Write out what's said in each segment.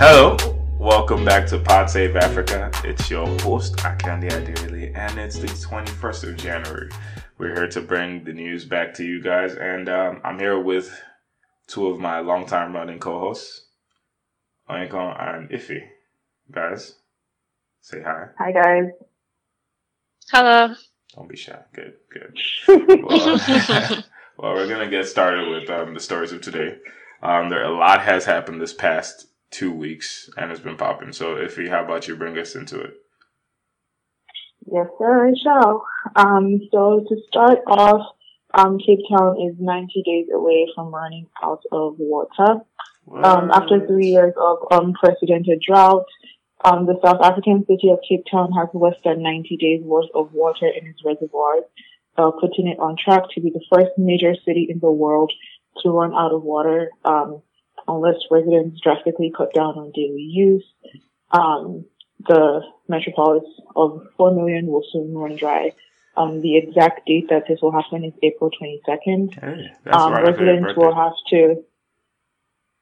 Hello, welcome back to Pod Save Africa. It's your host, Akande Adirili, and it's the 21st of January. We're here to bring the news back to you guys, and um, I'm here with two of my longtime running co-hosts, Onyekon and Ife. Guys, say hi. Hi guys. Hello. Don't be shy. Good, good. well, well, we're gonna get started with um, the stories of today. Um, there a lot has happened this past two weeks, and it's been popping. So, Ife, how about you bring us into it? Yes, sir, I shall. Um, so to start off, um, Cape Town is 90 days away from running out of water. Um, after three years of unprecedented drought, um, the South African city of Cape Town has less than 90 days worth of water in its reservoirs, uh, putting it on track to be the first major city in the world to run out of water, um, unless residents drastically cut down on daily use. Um, the metropolis of 4 million will soon run dry. Um, the exact date that this will happen is April 22nd. Hey, that's Um, right after your residents will have to.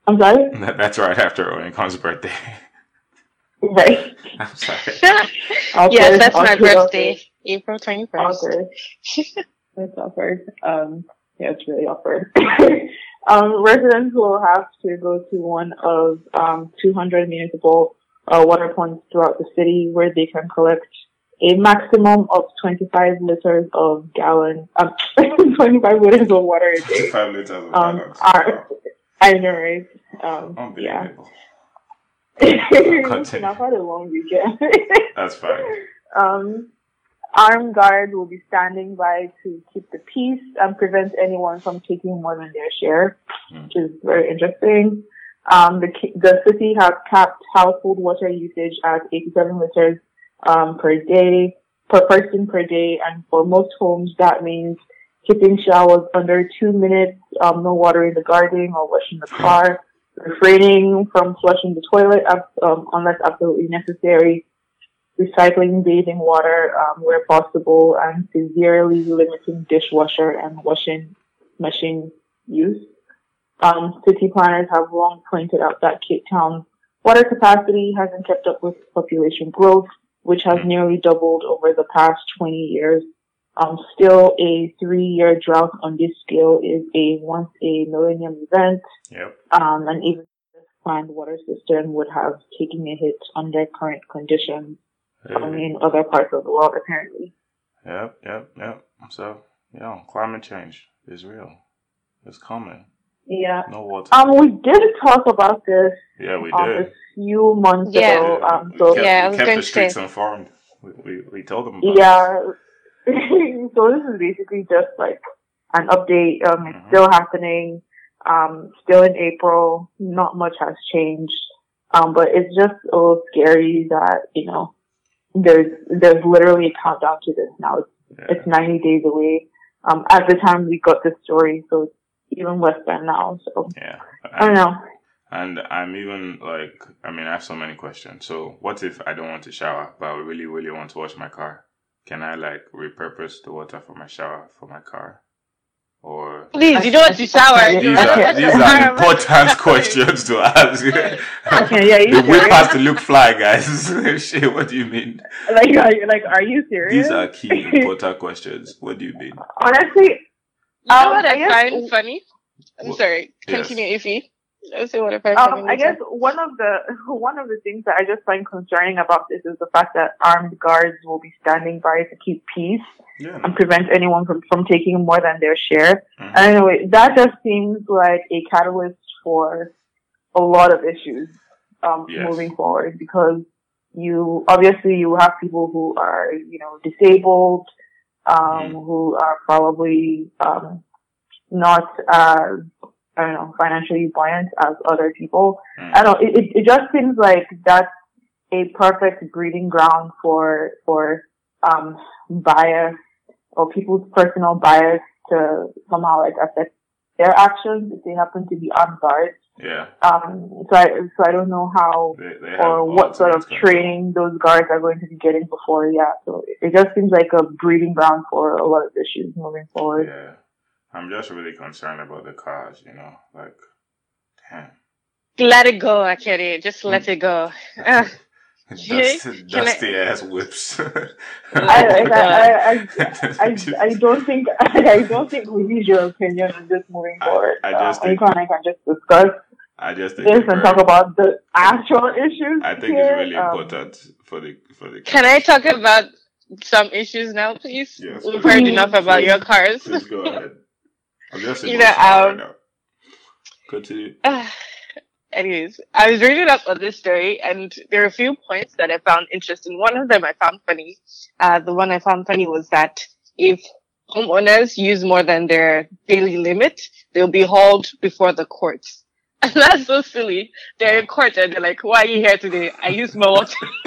I'm sorry? That- That's right after Onyekon's birthday. Right. I'm sorry. Yes, that's my awkward, birthday, April 21st. Awkward. It's awkward. Um, yeah, it's really awkward. Um, residents will have to go to one of um, 200 municipal uh, water points throughout the city where they can collect a maximum of 25 liters of gallon, um, 25 liters of water a day. Five liters of Um, are, I know, right? Um, yeah. I've had a long weekend. That's fine. um, armed guards will be standing by to keep the peace and prevent anyone from taking more than their share, Hmm. which is very interesting. Um, the, the city has capped household water usage at 87 liters um, per day, per person per day, and for most homes that means keeping showers under two minutes, um, no water in the garden or washing the car, refraining from flushing the toilet ab- um, unless absolutely necessary, recycling bathing water um, where possible, and severely limiting dishwasher and washing machine use. Um, city planners have long pointed out that Cape Town's water capacity hasn't kept up with population growth, which has nearly doubled over the past 20 years. Um, still, a three-year drought on this scale is a once a millennium event, Yep. um, and even this planned water system would have taken a hit under current conditions Hey. in other parts of the world, apparently. Yep, yep, yep. So, yeah, climate change is real. It's coming. Yeah. No water. Um, we did talk about this yeah, we um, did. a few months Yeah. ago. Yeah, Um, we so kept, Yeah, I we was kept going the to streets say. informed. We, we, we told them. About yeah. so this is basically just like an update. Um, it's Mhm. still happening. Um, still in April. Not much has changed. Um, but it's just a little scary that you know there's there's literally a countdown to this now. It's, Yeah. it's 90 days away. Um, at the time we got this story, so it's even less than now. So yeah. I don't know. And I'm even like, I mean, I have so many questions. So, what if I don't want to shower, but I really, really want to wash my car? Can I like repurpose the water for my shower for my car? Or Please, you don't want to shower. These these are- are these are important questions to ask. Okay, yeah, you the whip has to look fly, guys. Shit, what do you mean? Like, are you, like, are you serious? These are key important questions. What do you mean? Honestly, You know Um, what I, I find funny. I'm What- sorry. Yes. Continue, Ife. I'll say what I um, I guess one of the one of the things that I just find concerning about this is the fact that armed guards will be standing by to keep peace Yeah. and prevent anyone from, from taking more than their share. Mhm. Anyway, that just seems like a catalyst for a lot of issues um, Yes. moving forward because you obviously you have people who are you know disabled, um, Mhm. who are probably um, not as I don't know financially buoyant as other people. Mm. I don't. It, it, just seems like that's a perfect breeding ground for for um, bias or people's personal bias to somehow like affect their actions if they happen to be on guard. Yeah. Um, so I so I don't know how They, they or what sort of training those guards are going to be getting before. Yeah, so it just seems like a breeding ground for a lot of issues moving forward. Yeah. I'm just really concerned about the cars, you know, like, damn. let it go, Akere. Just let it go. Dusty, Can dusty ass whips. I, I, I, I, I, I don't think I don't think we need your opinion on this moving forward. I just uh, think- Icon, I can just discuss I just think this and very- talk about the actual issues. I think here. it's really Um, important for the for the. Can I talk about some issues now, please? Yes, We've please. heard enough about your cars. Please go ahead. I'm just You know, emotional right um. Continue. Ah, Anyways, I was reading up on this story, and there are a few points that I found interesting. One of them I found funny. Uh, the one I found funny was that if homeowners use more than their daily limit, they'll be hauled before the courts. And that's so silly. They're in court and they're like, why are you here today? I used my water.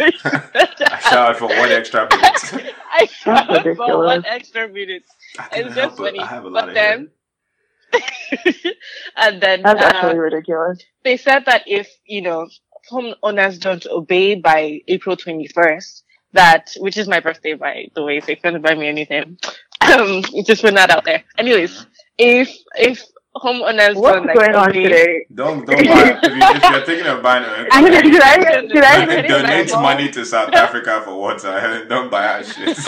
I showered for one extra minute. I showered for one extra minute. I couldn't It's help just it. funny. I have a lot But of then, and then, That's uh, actually ridiculous. they said that if, you know, homeowners don't obey by April 21st, that, which is my birthday, by the way, so if you want to buy me anything, um, just put that out there. Anyways, if, if homeowners What's don't like going on obey- today? Don't don't buy if, you, if you're thinking of buying a I mean, did I did I Donate donate money to South Africa for water. Don't buy our shit.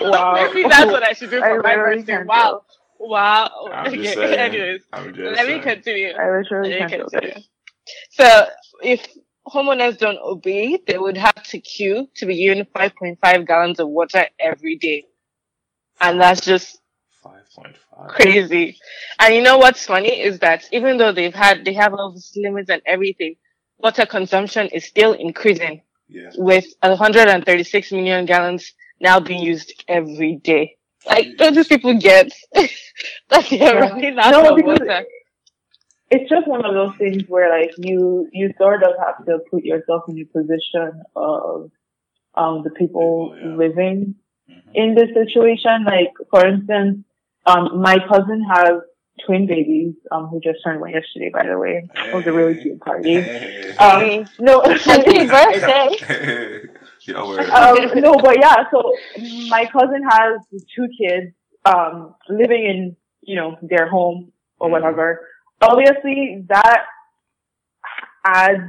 Wow. Maybe that's what I should do I for my literally birthday. Wow. Wow. I'm Okay, saying. anyways, I'm just let me continue. I literally Let can't me do continue. So if homeowners don't obey, they would have to queue to be given 5.5 gallons of water every day. And that's just Five point five. crazy. And you know what's funny is that even though they've had, they have all these limits and everything, water consumption is still increasing Yeah. with 136 million gallons now being used every day. Like, don't these people get that they're Yeah. running out No, of because water? It's just one of those things where like you you sort of have to put yourself in the position of um the people People, yeah. living Mhm. in this situation. Like for instance, um my cousin has twin babies, um who just turned one yesterday by the way. It was a really cute party. Hey. Um no Happy birthday! Yo, we're- um, no, but yeah, so my cousin has two kids, um, living in, you know, their home or whatever. Obviously, that adds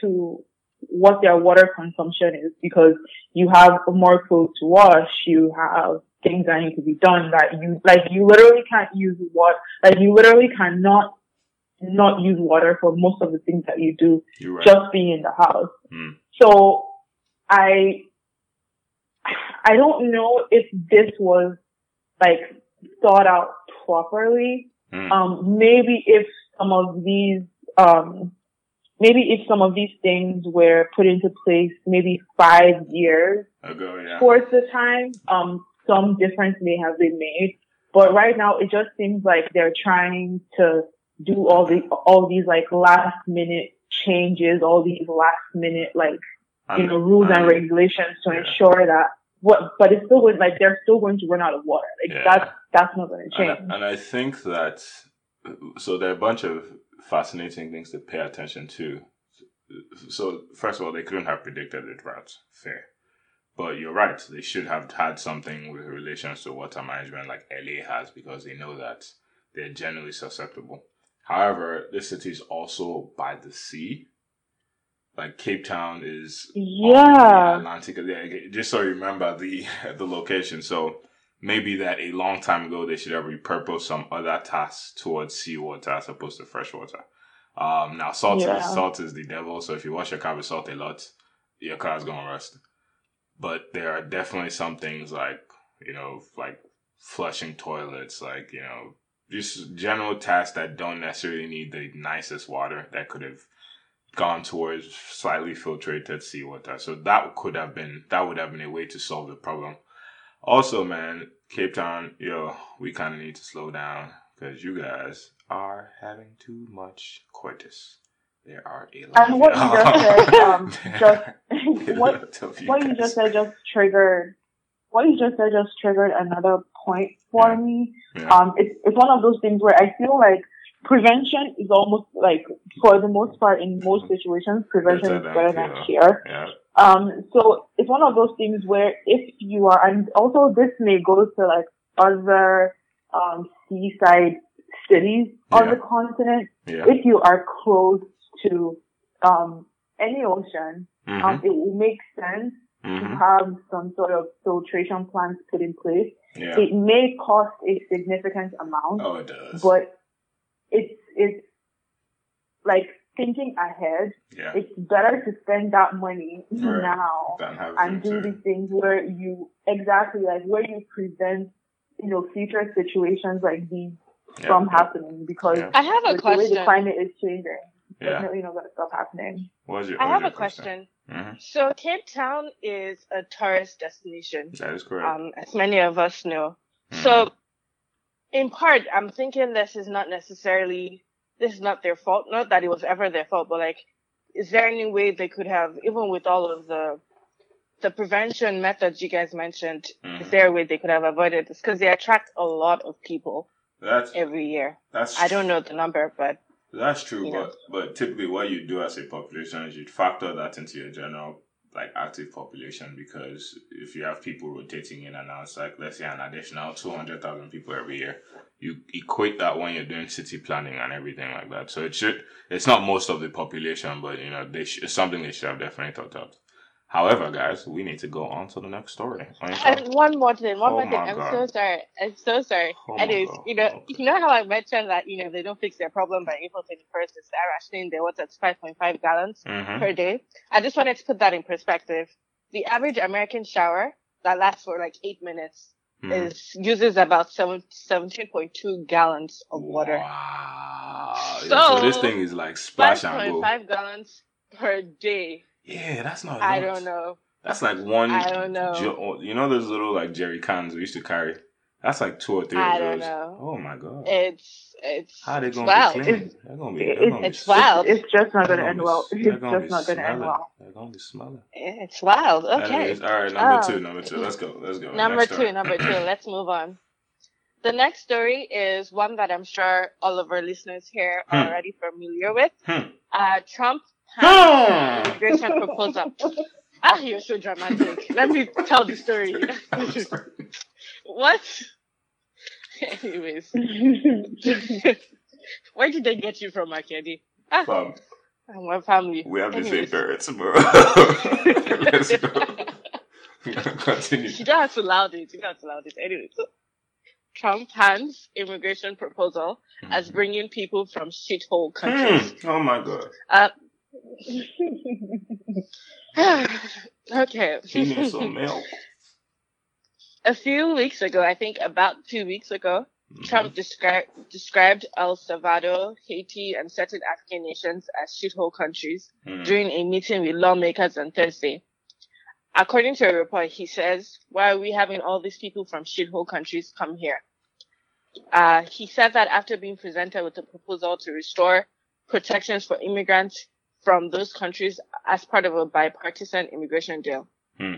to what their water consumption is because you have more clothes to wash, you have things that need to be done that you, like, you literally can't use water, like, you literally cannot not use water for most of the things that you do right. just being in the house. Mm. So I I don't know if this was like thought out properly. Mm. Um maybe if some of these um maybe if some of these things were put into place maybe five years Ago, yeah. towards the time, um some difference may have been made. But right now it just seems like they're trying to do all the all these like last minute changes, all these last minute like you And- know rules and and- regulations to yeah. ensure that what but it's still going like they're still going to run out of water. Like Yeah. that's that's not going to change. And, and I think that so there are a bunch of fascinating things to pay attention to. So first of all, they couldn't have predicted the drought. Fair, but you're right. They should have had something with relations to water management like LA has because they know that they're generally susceptible. However, this city is also by the sea. Like Cape Town is yeah. Atlantic. Yeah, just so you remember the the location. So maybe that a long time ago they should have repurposed some other tasks towards seawater as opposed to freshwater. Um, now salt Yeah. is salt is the devil. So if you wash your car with salt a lot, your car's gonna rust. But there are definitely some things like you know like flushing toilets, like you know just general tasks that don't necessarily need the nicest water that could have gone towards slightly filtrated seawater. So that could have been that would have been a way to solve the problem. Also, man, Cape Town, yo, we kind of need to slow down because you guys are having too much coitus. There are a lot. And what you just said, um, just There are a what what you just said just triggered what you just said just triggered another point for Yeah. me. Yeah. Um, it's it's one of those things where I feel like prevention is almost like for the most part in most situations prevention is better than cure. yeah. Um, so it's one of those things where if you are, and also this may go to like other um, seaside cities on the continent, Yeah. if you are close to um, any ocean, um, Mm-hmm. it will make sense to Mm-hmm. have some sort of filtration plants put in place. Yeah. It may cost a significant amount, Oh, it does. but it's it's like thinking ahead. yeah. It's better to spend that money Right. now and do filter. these things where you exactly like where you prevent you know future situations like these Yeah. from happening because Yeah. I have a with the way the climate is changing, it's Yeah. definitely not going to stop happening. What's your, I what's have your a question. hmm So Cape Town is a tourist destination, That is correct. um, as many of us know. Mhm. So, in part, I'm thinking this is not necessarily this is not their fault. Not that it was ever their fault, but like, is there any way they could have, even with all of the the prevention methods you guys mentioned, Mhm. is there a way they could have avoided this? Because they attract a lot of people that's every year. that's I don't know the number, but That's true, you but know. but typically what you do as a population is you factor that into your general like active population because if you have people rotating in and out, it's like let's say an additional two hundred thousand people every year. You equate that when you're doing city planning and everything like that. So it should it's not most of the population, but you know they sh- it's something they should have definitely thought of. However, guys, we need to go on to the next story. And one more thing, one Oh more thing. I'm God. so sorry. I'm so sorry. Oh Anyways, you know, Okay. you know how I mentioned that you know if they don't fix their problem by April 21st, they start rationing their water to 5.5 gallons Mhm. per day. I just wanted to put that in perspective. The average American shower that lasts for like eight minutes Mhm. is uses about seven, 17.2 gallons of water. Wow. So, so this thing is like splash and go. 5.5 gallons per day. Yeah, that's not. I enough. don't know. That's like one. I don't know. you know those little like jerry cans we used to carry. That's like two or three I of don't those. know. Oh my god. It's it's How they gonna wow. be clean? It's- They're gonna be. it- They're gonna be it's wild. It's just not going to gonna end be- well. It's just not going to end well. They're gonna be smelling. It's wild. Okay. Anyways, all right, number Oh. two, number two. Let's go. Let's go. Number Next two, story. number two. Let's move on. The next story is one that I'm sure all of our listeners here are Hmm. already familiar with. Hmm. Uh, Trump Hmm. has an immigration proposal. Ah, you're so dramatic. Let me tell the story. What? Anyways, where did they get you from, Makedi? Ah, Fam, my family. we have the same parents, bro. Let's go. Continue. You don't have to loud it. You don't have to loud it. Anyway, so Trump hands immigration proposal as bringing people from shithole countries. Hmm. Oh my god. Uh, okay. He needs some milk. A few weeks ago, I think about two weeks ago, Mm-hmm. Trump described described El Salvador, Haiti, and certain African nations as shithole countries Mhm. during a meeting with lawmakers on Thursday. According to a report, he says, why are we having all these people from shithole countries come here? Uh, he said that after being presented with a proposal to restore protections for immigrants from those countries as part of a bipartisan immigration deal. Hmm.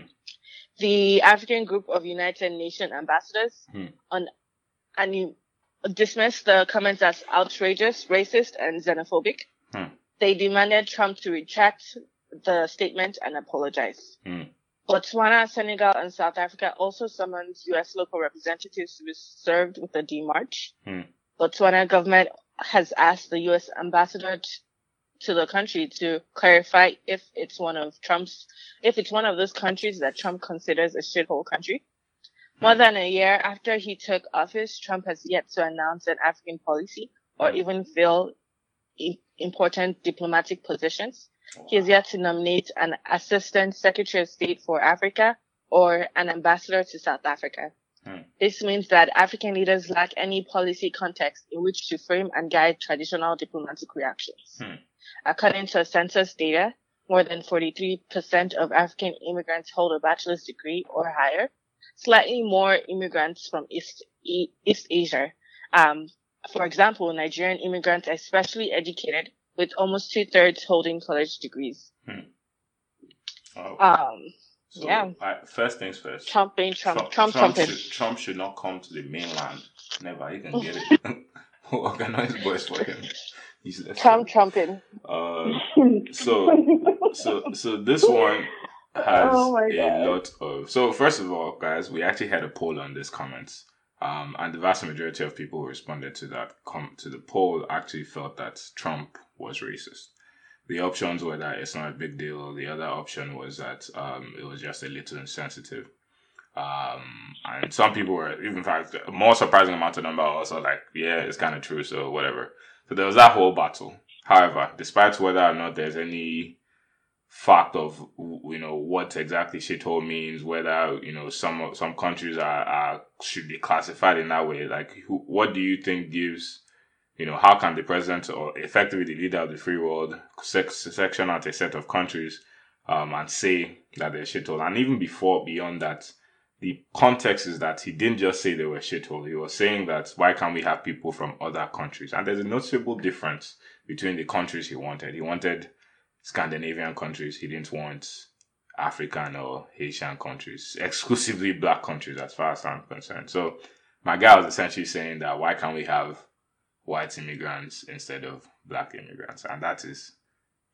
The African group of United Nations ambassadors Hmm. on and you dismissed the comments as outrageous, racist, and xenophobic. Hmm. They demanded Trump to retract the statement and apologize. Hmm. Botswana, Senegal, and South Africa also summoned U.S. local representatives to be served with a demarche. Hmm. Botswana government has asked the U.S. ambassador t- to the country to clarify if it's one of Trump's, if it's one of those countries that Trump considers a shithole country. More than a year after he took office, Trump has yet to announce an African policy or even fill important diplomatic positions. He has yet to nominate an assistant secretary of state for Africa or an ambassador to South Africa. Hmm. This means that African leaders lack any policy context in which to frame and guide traditional diplomatic reactions. Hmm. According to census data, more than 43% of African immigrants hold a bachelor's degree or higher. Slightly more immigrants from East, East Asia. Um, for example, Nigerian immigrants are especially educated with almost two thirds holding college degrees. Oh. Um, So, yeah. I- first things first. Trump being Trump, Trump, Trump, trumping. should, Trump should not come to the mainland. Never. He can get it. We'll organize boys for him. He's left. Trump trumping. Uh, so, so, so this one has Oh a God. lot of. So first of all, guys, we actually had a poll on this comments. Um, and the vast majority of people who responded to that come to the poll actually felt that Trump was racist. The options were that it's not a big deal. The other option was that um, it was just a little insensitive. Um, and some people were, in fact, a more surprising amount of number also like, yeah, it's kind of true, so whatever. So there was that whole battle. However, despite whether or not there's any fact of you know what exactly shithole means, whether you know some some countries are, are should be classified in that way. Like, who, what do you think gives you know how can the president or effectively the leader of the free world section out a set of countries um, and say that they're shithole? And even before beyond that, the context is that he didn't just say they were shithole. He was saying that why can't we have people from other countries? And there's a noticeable difference between the countries he wanted. He wanted Scandinavian countries. He didn't want African or Haitian countries, exclusively black countries as far as I'm concerned. So my guy was essentially saying that why can't we have white immigrants instead of black immigrants? And that is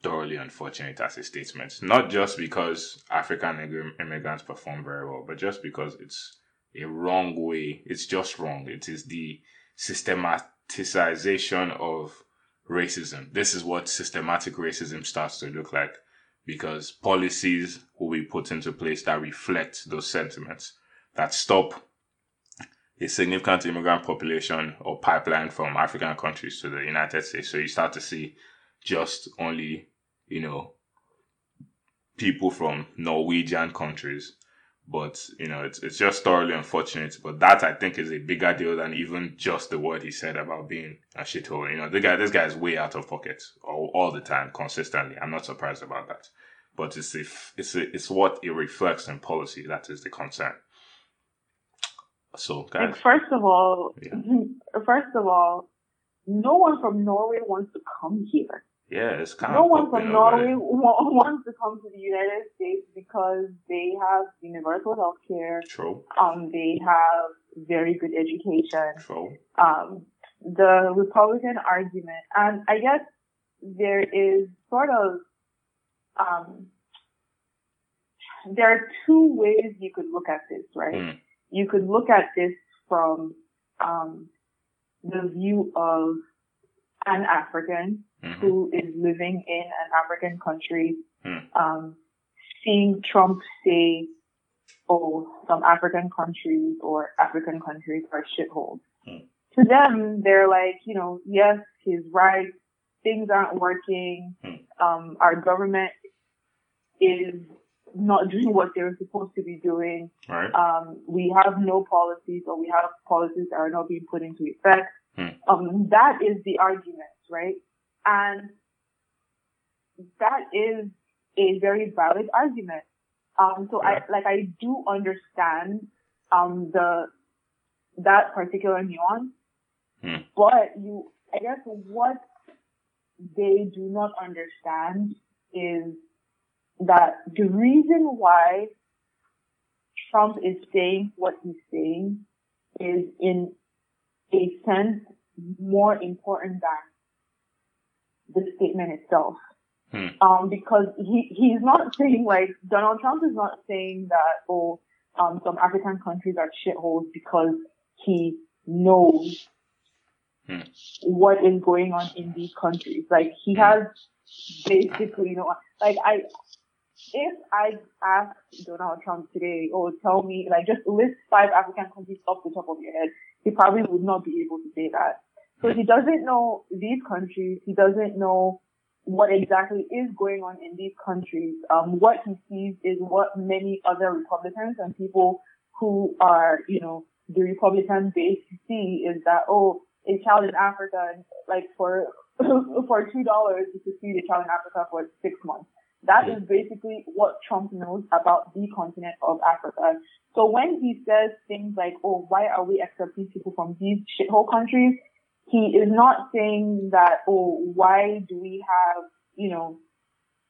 thoroughly unfortunate as a statement. Not just because African immigrants perform very well, but just because it's a wrong way. It's just wrong. It is the systematization of racism. This is what systematic racism starts to look like because policies will be put into place that reflect those sentiments, that stop a significant immigrant population or pipeline from African countries to the United States. So you start to see just only, you know, people from Norwegian countries but you know, it's it's just thoroughly unfortunate. But that I think is a bigger deal than even just the word he said about being a shithole. You know, the guy, this guy is way out of pocket all, all the time, consistently. I'm not surprised about that. But it's if it's a, it's what it reflects in policy that is the concern. So, guys, like first of all, yeah. first of all, no one from Norway wants to come here. Yeah, it's kind no of. No one from Norway wants to come to the United States because they have universal health care. True. Um, they have very good education. True. Um, the Republican argument, and I guess there is sort of, um, there are two ways you could look at this, right? Mm. You could look at this from um, the view of an African mm-hmm. who is living in an African country, mm. um, seeing Trump say, oh, some African countries or African countries are shitholes. Mm. To them, they're like, you know, yes, he's right. Things aren't working. Mm. Um, our government is not doing what they're supposed to be doing. Right. Um, we have no policies or we have policies that are not being put into effect. Hmm. Um, that is the argument, right? And that is a very valid argument. Um, so yeah. I, like, I do understand, um, the, that particular nuance, hmm. but you, I guess what they do not understand is that the reason why Trump is saying what he's saying is in a sense more important than the statement itself. Hmm. Um, because he, he's not saying like, Donald Trump is not saying that, oh, um, some African countries are shitholes because he knows hmm. what is going on in these countries. Like, he hmm. has basically, you know, like I, if I asked Donald Trump today, oh, tell me, like, just list five African countries off the top of your head, he probably would not be able to say that. So he doesn't know these countries. He doesn't know what exactly is going on in these countries. Um, what he sees is what many other Republicans and people who are, you know, the Republican base see is that, oh, a child in Africa, like for, for $2, you could feed a child in Africa for six months. That is basically what Trump knows about the continent of Africa. So when he says things like, oh, why are we accepting people from these shithole countries? He is not saying that, oh, why do we have, you know,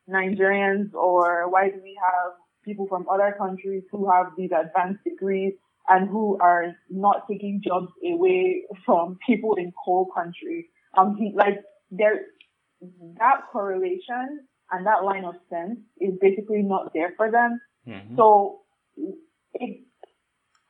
Nigerians or why do we have people from other countries who have these advanced degrees and who are not taking jobs away from people in coal countries. Um, he, like, there, that correlation and that line of sense is basically not there for them. Mm-hmm. So, it,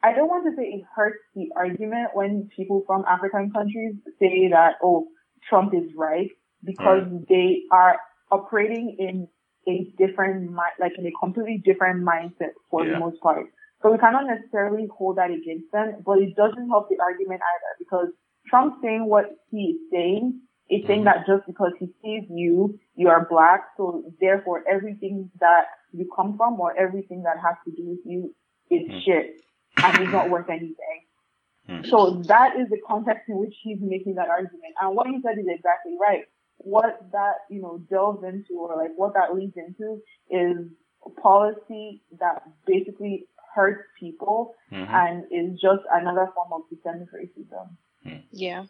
I don't want to say it hurts the argument when people from African countries say that, oh, Trump is right because right. they are operating in a different, like in a completely different mindset for yeah. the most part. So we cannot necessarily hold that against them, but it doesn't help the argument either because Trump saying what he is saying is saying mm-hmm. that just because he sees you, you are black, so therefore everything that you come from or everything that has to do with you is mm-hmm. shit and is not worth anything. Mm-hmm. So that is the context in which he's making that argument. And what he said is exactly right. What that, you know, delves into or like what that leads into is policy that basically hurts people mm-hmm. and is just another form of systemic racism. Hmm. Yeah.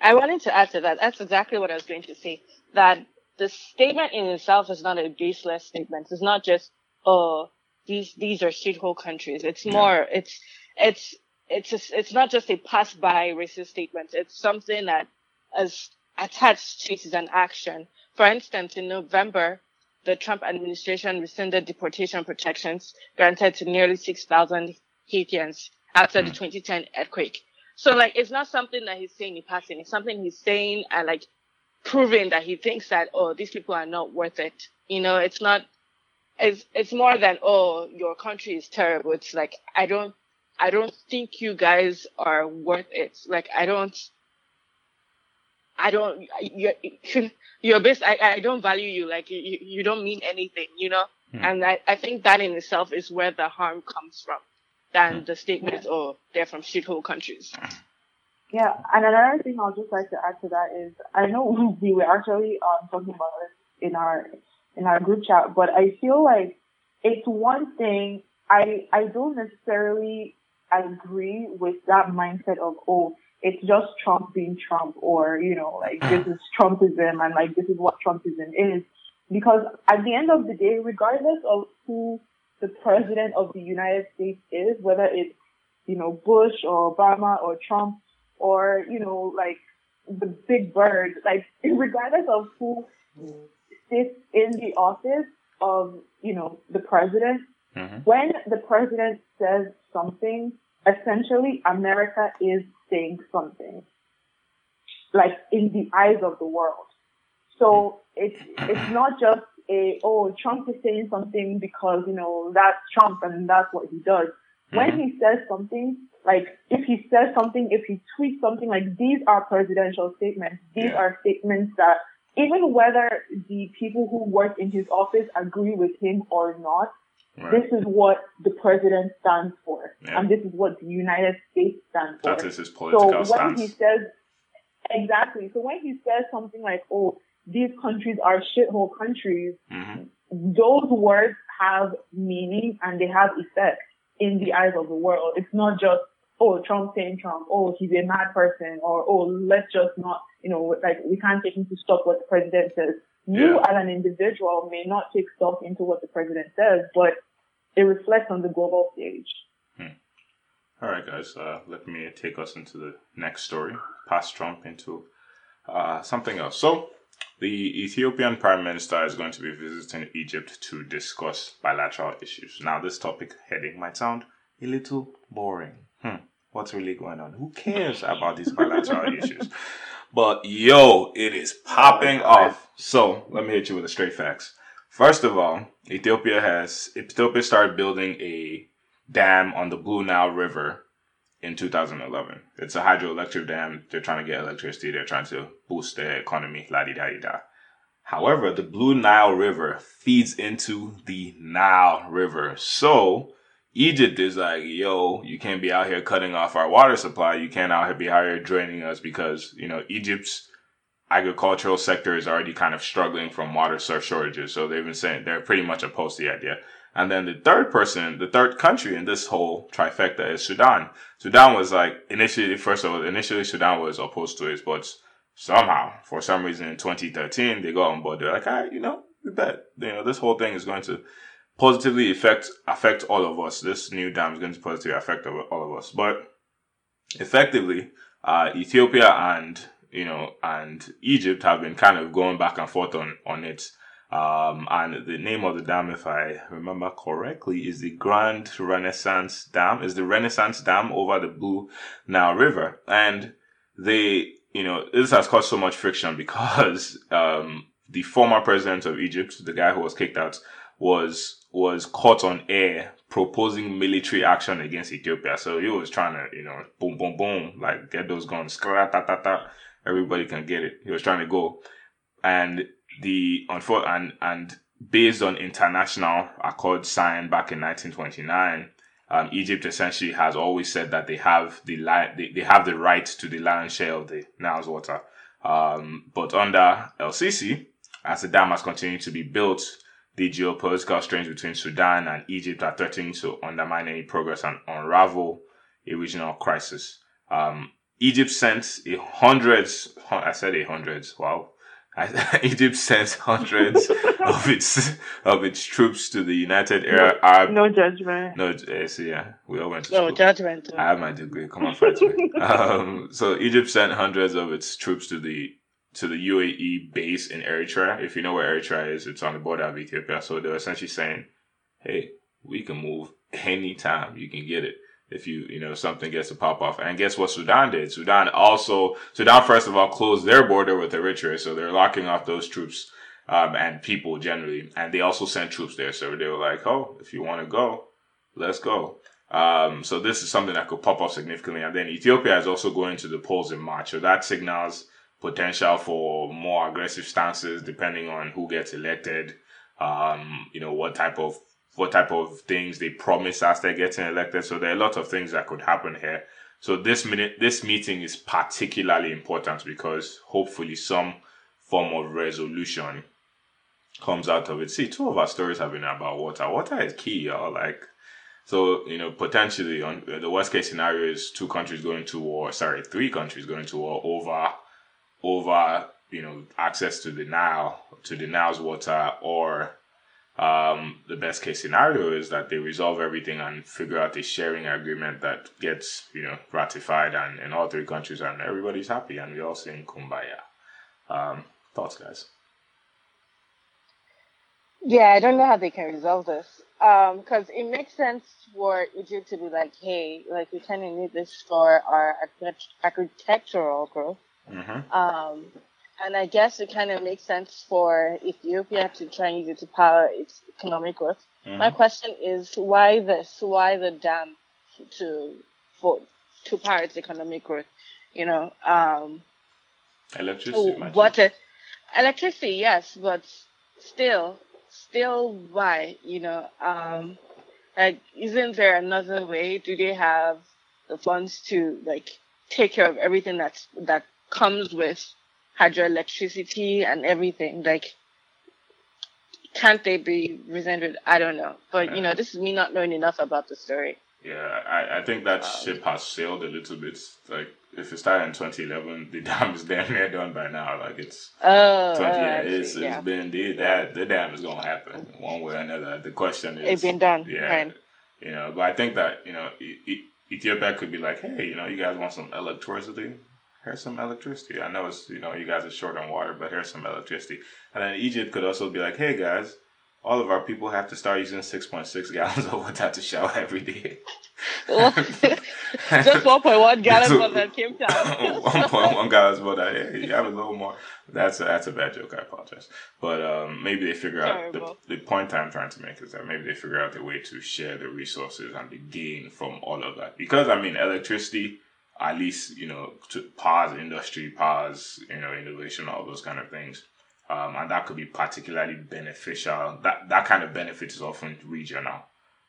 I wanted to add to that. That's exactly what I was going to say. That the statement in itself is not a baseless statement. It's not just, oh, these, these are shithole countries. It's more, yeah. it's, it's, it's, just, it's not just a pass by racist statement. It's something that is attached to an action. For instance, in November, the Trump administration rescinded deportation protections granted to nearly 6,000 Haitians after mm. the hmm. 2010 earthquake. So like, it's not something that he's saying in passing. It's something he's saying and like proving that he thinks that, oh, these people are not worth it. You know, it's not, it's, it's more than, oh, your country is terrible. It's like, I don't, I don't think you guys are worth it. Like, I don't, I don't, you're, you're best, I, I don't value you. Like, you, you don't mean anything, you know? Hmm. And I, I think that in itself is where the harm comes from than hmm. the statement, oh, they're from shithole countries. Yeah, and another thing I'll just like to add to that is I know we were actually um, talking about this in our in our group chat, but I feel like it's one thing I I don't necessarily agree with that mindset of oh it's just Trump being Trump or you know like mm. this is Trumpism and like this is what Trumpism is. Because at the end of the day, regardless of who the president of the United States is, whether it's you know Bush or Obama or Trump or, you know, like the big bird, like regardless of who sits in the office of, you know, the president, mm-hmm. when the president says something, essentially America is saying something. Like in the eyes of the world. So it's it's not just a oh Trump is saying something because you know that's Trump and that's what he does. Mm-hmm. When he says something, like if he says something, if he tweets something, like these are presidential statements. These yeah. are statements that even whether the people who work in his office agree with him or not, right. this is what the president stands for. Yeah. And this is what the United States stands for. That is his political so when stance. he says, exactly. So when he says something like, oh, these countries are shithole countries, mm-hmm. those words have meaning and they have effect in the eyes of the world. It's not just oh, Trump saying Trump, oh, he's a mad person, or oh, let's just not, you know, like we can't take into stock what the president says. You yeah. as an individual may not take stock into what the president says, but it reflects on the global stage. Hmm. All right, guys, uh, let me take us into the next story, past Trump into uh, something else. So, the Ethiopian Prime Minister is going to be visiting Egypt to discuss bilateral issues. Now, this topic heading might sound a little boring. Hmm what's really going on. Who cares about these bilateral issues? But yo, it is popping off. So let me hit you with the straight facts. First of all, Ethiopia has Ethiopia started building a dam on the Blue Nile River in 2011. It's a hydroelectric dam. They're trying to get electricity. They're trying to boost their economy. La di da di da. However, the Blue Nile River feeds into the Nile River. So Egypt is like, yo, you can't be out here cutting off our water supply. You can't out here be out here draining us because, you know, Egypt's agricultural sector is already kind of struggling from water shortages. So they've been saying they're pretty much opposed to the idea. And then the third person, the third country in this whole trifecta is Sudan. Sudan was like, initially, first of all, initially Sudan was opposed to it, but somehow, for some reason in 2013, they got on board. They're like, all right, you know, we bet, you know, this whole thing is going to positively affect affect all of us. This new dam is going to positively affect all of us. But effectively, uh, Ethiopia and you know and Egypt have been kind of going back and forth on on it. Um, and the name of the dam, if I remember correctly, is the Grand Renaissance Dam. Is the Renaissance Dam over the Blue Nile River, and they, you know, this has caused so much friction because um, the former president of Egypt, the guy who was kicked out, was was caught on air proposing military action against Ethiopia. So he was trying to, you know, boom, boom, boom, like get those guns. Everybody can get it. He was trying to go, and the and and based on international accords signed back in 1929, um, Egypt essentially has always said that they have the li- they, they have the right to the lion's share of the Nile's water. Um, but under El Sisi, as the dam has continued to be built, the geopolitical strains between Sudan and Egypt are threatening to undermine any progress and unravel a regional crisis. Um, Egypt sent a hundreds, I said a hundreds, wow, Egypt sent hundreds of its of its troops to the United Arab. Arab no judgment. No, uh, so yeah, we all went to no school. judgment. I have my degree. Come on, fight me. um, so Egypt sent hundreds of its troops to the to the UAE base in Eritrea. If you know where Eritrea is, it's on the border of Ethiopia. So they're essentially saying, "Hey, we can move anytime. You can get it." if you you know something gets to pop off. And guess what Sudan did? Sudan also Sudan first of all closed their border with Eritrea, so they're locking off those troops um, and people generally. And they also sent troops there, so they were like, oh, if you want to go, let's go. Um, so this is something that could pop off significantly. And then Ethiopia is also going to the polls in March, so that signals potential for more aggressive stances depending on who gets elected. Um, you know what type of what type of things they promise as they're getting elected. So there are a lot of things that could happen here. So this minute, this meeting is particularly important because hopefully some form of resolution comes out of it. See, two of our stories have been about water. Water is key, y'all. Like, so you know, potentially on the worst case scenario is two countries going to war. Sorry, three countries going to war over over you know access to the Nile to the Nile's water or um, the best case scenario is that they resolve everything and figure out a sharing agreement that gets you know ratified and in all three countries and everybody's happy and we all sing kumbaya. Um, thoughts, guys? Yeah, I don't know how they can resolve this because um, it makes sense for Egypt to be like, hey, like we kind of need this for our architectural growth. Mm-hmm. Um, and I guess it kind of makes sense for Ethiopia to try and use it to power its economic growth. Mm-hmm. My question is why this? Why the dam to for to power its economic growth? You know, um, electricity. Water, electricity, yes, but still, still, why? You know, um, like, isn't there another way? Do they have the funds to like take care of everything that's that comes with hydroelectricity and everything. Like, can't they be resented? I don't know. But, yeah. you know, this is me not knowing enough about the story. Yeah, I, I think that um, ship has sailed a little bit. Like, if it started in 2011, the dam is damn near done by now. Like, it's. Oh, 20, yeah, it's, yeah. it's been. The, that, the dam is going to happen one way or another. The question is. It's been done. Yeah. Right. You know, but I think that, you know, Ethiopia could be like, hey, you know, you guys want some electricity? Here's some electricity. I know it's you know you guys are short on water, but here's some electricity. And then Egypt could also be like, hey guys, all of our people have to start using six point six gallons of water to shower every day. Just one point one gallons for that one point one gallons for that. Yeah, you have a little more. That's a, that's a bad joke. I apologize. But um, maybe they figure out the, the point I'm trying to make is that maybe they figure out a way to share the resources and the gain from all of that. Because I mean, electricity at least you know to pause industry, pause you know innovation, all those kind of things, um, and that could be particularly beneficial. That that kind of benefit is often regional,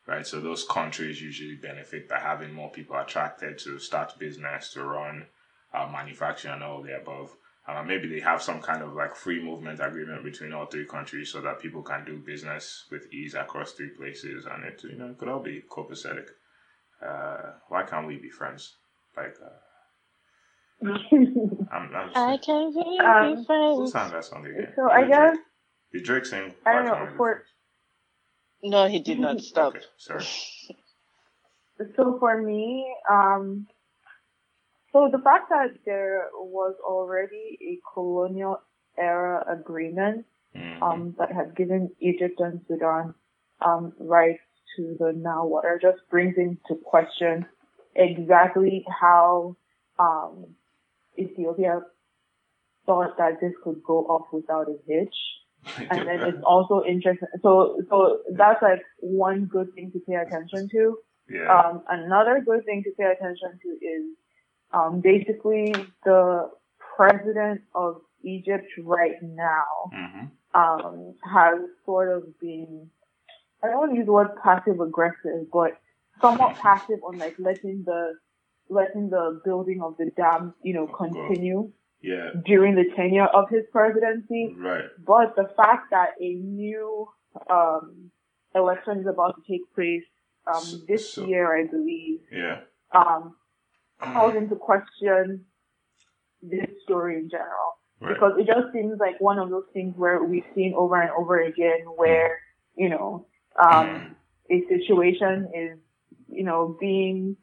right? So those countries usually benefit by having more people attracted to start business, to run uh, manufacturing, and all the above. Uh, maybe they have some kind of like free movement agreement between all three countries so that people can do business with ease across three places, and it you know it could all be copacetic. Uh, why can't we be friends? Like, uh, I'm, I'm I can be um, friends. Who sang that song again? So I guess. Did Drake sing? I don't know. For, no, he did not stop. Okay, sorry. So for me, um, so the fact that there was already a colonial era agreement mm-hmm. um, that had given Egypt and Sudan um, rights to the Nile water just brings into question exactly how um, Ethiopia thought that this could go off without a hitch. and then it's also interesting. So, so that's like one good thing to pay attention to. Yeah. Um, another good thing to pay attention to is, um, basically the president of Egypt right now, mm-hmm. um, has sort of been, I don't want to use the word passive aggressive, but somewhat passive on like letting the, letting the building of the dam, you know, continue. Yeah. During the tenure of his presidency. Right. But the fact that a new, um, election is about to take place um, this so, year, I believe. Yeah. Um, calls into question this story in general. Right. Because it just seems like one of those things where we've seen over and over again where, you know, um, a situation is, you know, being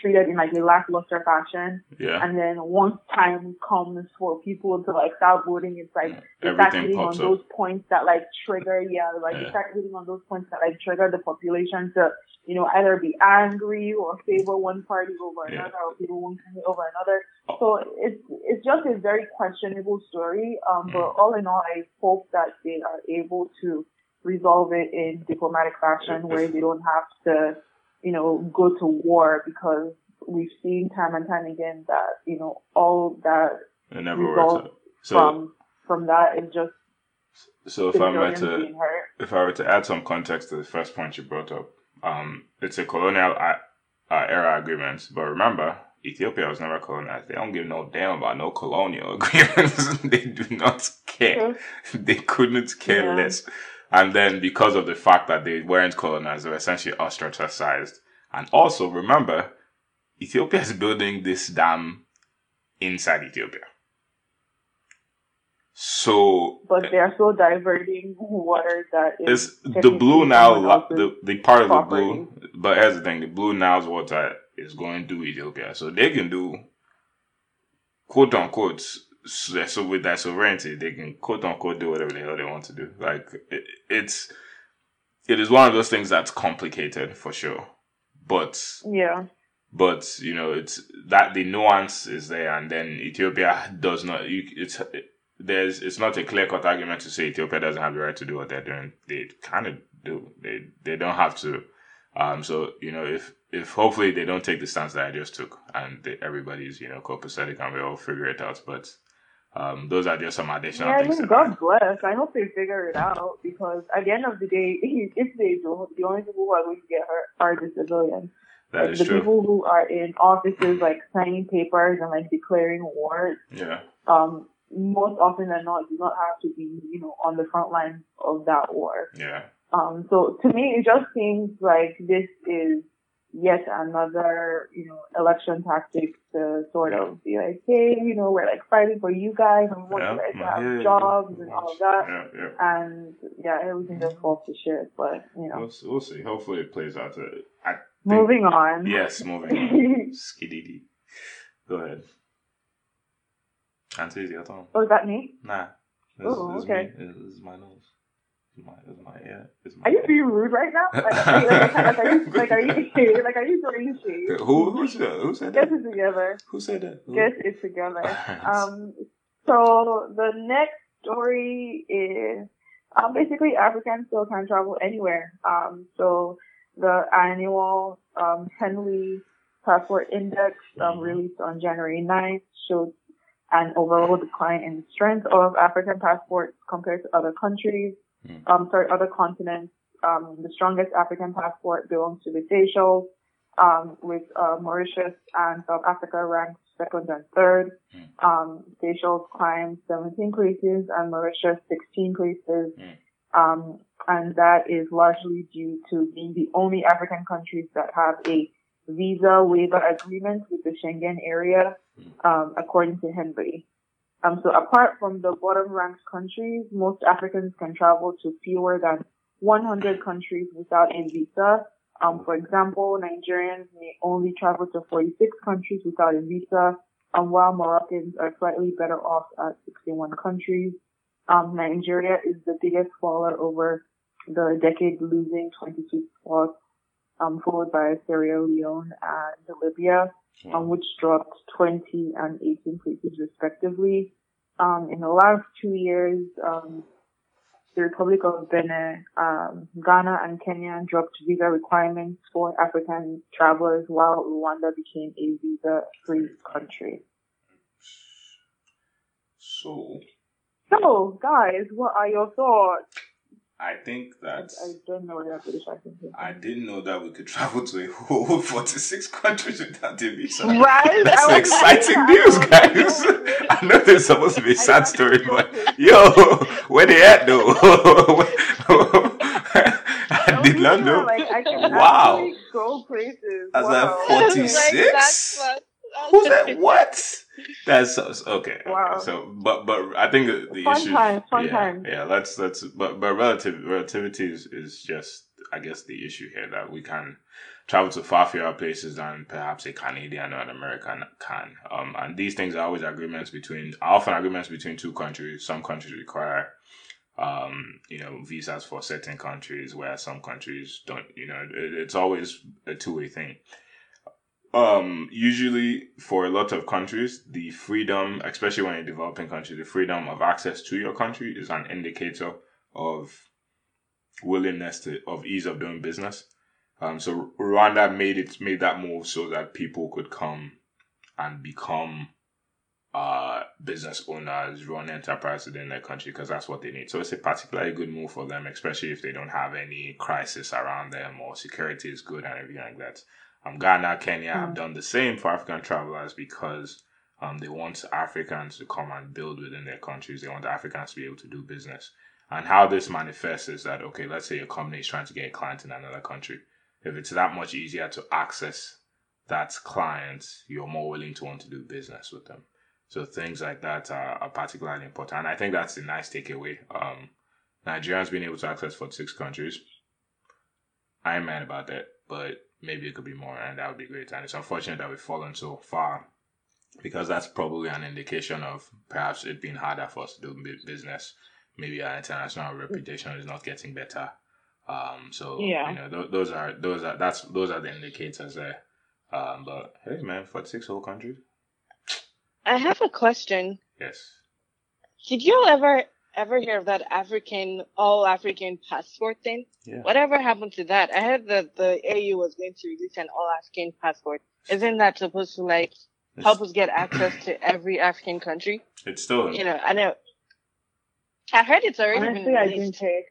treated in like a lackluster fashion. Yeah. And then once time comes for people to like start voting, it's like they start hitting on up. those points that like trigger, yeah, like yeah. start hitting on those points that like trigger the population to, you know, either be angry or favor one party over yeah. another or people one party over another. Oh. So it's it's just a very questionable story. Um, mm. but all in all, I hope that they are able to resolve it in diplomatic fashion where they don't have to you know, go to war because we've seen time and time again that, you know, all that it never works so, from from that is just so if I were to if I were to add some context to the first point you brought up, um, it's a colonial uh, uh, era agreement, but remember, Ethiopia was never colonized. They don't give no damn about no colonial agreements. they do not care. they couldn't care yeah. less. And then because of the fact that they weren't colonized, they were essentially ostracized. And also remember, Ethiopia is building this dam inside Ethiopia. So, but they are still diverting water that is the blue Nile, the the part of property. the blue. But here's the thing: the blue Nile's water is going to Ethiopia, so they can do quote unquote so, so with that sovereignty, they can quote unquote do whatever the hell they want to do. Like it, it's it is one of those things that's complicated for sure, but yeah, but you know it's that the nuance is there, and then Ethiopia does not. You, it's it, there's it's not a clear cut argument to say Ethiopia doesn't have the right to do what they're doing. They kind of do. They they don't have to. Um, so you know if if hopefully they don't take the stance that I just took, and they, everybody's you know copacetic and we all figure it out, but um, those are just some additional yeah, things. I mean, God bless. I hope they figure it out because at the end of the day, if they don't, the only people who are going to get hurt are the civilians. That like, is the true. people who are in offices like signing papers and like declaring wars. Yeah. Um, most often than not, do not have to be, you know, on the front line of that war. Yeah. Um, so to me, it just seems like this is yet another, you know, election tactic to sort of be like, hey, you know, we're like fighting for you guys and we want yeah, you guys to have yeah, jobs and all of that. And yeah, everything just mm-hmm. falls to shit. But you know, we'll, we'll see. Hopefully, it plays out. To, I think, moving on. Yes, moving on. Skiddy. Go ahead. Answer your turn. Oh, is that me? Nah. oh, okay. Me. This is my nose my, it's my, yeah, it's my. Are you being rude right now? Like, like, like, are you, like, are you, like, are you throwing shade? Who, who said, who said that? Guess it together. Who said that? Who? Guess it together. um, so the next story is, um, basically Africans still can travel anywhere. Um, so the annual, um, Henley Passport Index, um, mm-hmm. released on January 9th showed an overall decline in strength of African passports compared to other countries mm. um, sorry, other continents. Um, the strongest African passport belongs to the Seychelles, um, with uh, Mauritius and South Africa ranked second and third. Mm. Um, Seychelles climbed 17 places and Mauritius 16 places. Mm. Um, and that is largely due to being the only African countries that have a visa waiver agreement with the Schengen area, mm. um, according to Henley. Um, so apart from the bottom ranked countries, most Africans can travel to fewer than 100 countries without a visa. Um, for example, Nigerians may only travel to 46 countries without a visa, um, while Moroccans are slightly better off at 61 countries. Um, Nigeria is the biggest faller over the decade, losing 22 spots, um, followed by Sierra Leone and Libya, um, which dropped 20 and 18 places respectively. Um, in the last two years, um, the Republic of Benin, um, Ghana, and Kenya dropped visa requirements for African travelers, while Rwanda became a visa-free country. So, So, guys, what are your thoughts? I think that I don't know where that British accent is. I didn't know that we could travel to a whole 46 countries without a visa. Right? That's I was exciting like, news, guys. don't know. I know there's supposed to be a sad story, but yo, where they at though? I did not know. Like, I can Wow. go places. As wow. a Like, 46? That's what- Who's that? What? That's so, okay. Wow. okay. So, but but I think the, the Fun issue. times, fun yeah, times. Yeah, let's let's. But but relative relativity is, is just I guess the issue here that we can travel to far fewer places than perhaps a Canadian or an American can. Um, and these things are always agreements between often agreements between two countries. Some countries require um, you know, visas for certain countries, where some countries don't. You know, it, it's always a two way thing. Um, usually for a lot of countries, the freedom, especially when you're developing countries, the freedom of access to your country is an indicator of willingness to of ease of doing business. Um, so Rwanda made it made that move so that people could come and become uh business owners, run enterprises in their country because that's what they need. So it's a particularly good move for them, especially if they don't have any crisis around them or security is good and everything like that. Um, Ghana, Kenya have Mm. done the same for African travelers because um, they want Africans to come and build within their countries. They want Africans to be able to do business. And how this manifests is that, okay, let's say a company is trying to get a client in another country. If it's that much easier to access that client, you're more willing to want to do business with them. So things like that are, are particularly important. And I think that's a nice takeaway. Um, Nigerians being able to access 46 countries. I'm mad about that, but maybe it could be more, and that would be great. And it's unfortunate that we've fallen so far because that's probably an indication of perhaps it being harder for us to do business. Maybe our international reputation is not getting better. Um, so Yeah. you know, th- those are those are that's those are the indicators there. Um, but hey, man, forty six whole countries. I have a question. Yes. Did you ever ever hear of that African all African passport thing? Yeah. Whatever happened to that? I heard that the AU was going to release an all African passport. Isn't that supposed to like It's, help us get access to every African country? it's still You know, I know. I heard it's already Honestly, been I didn't released. pay.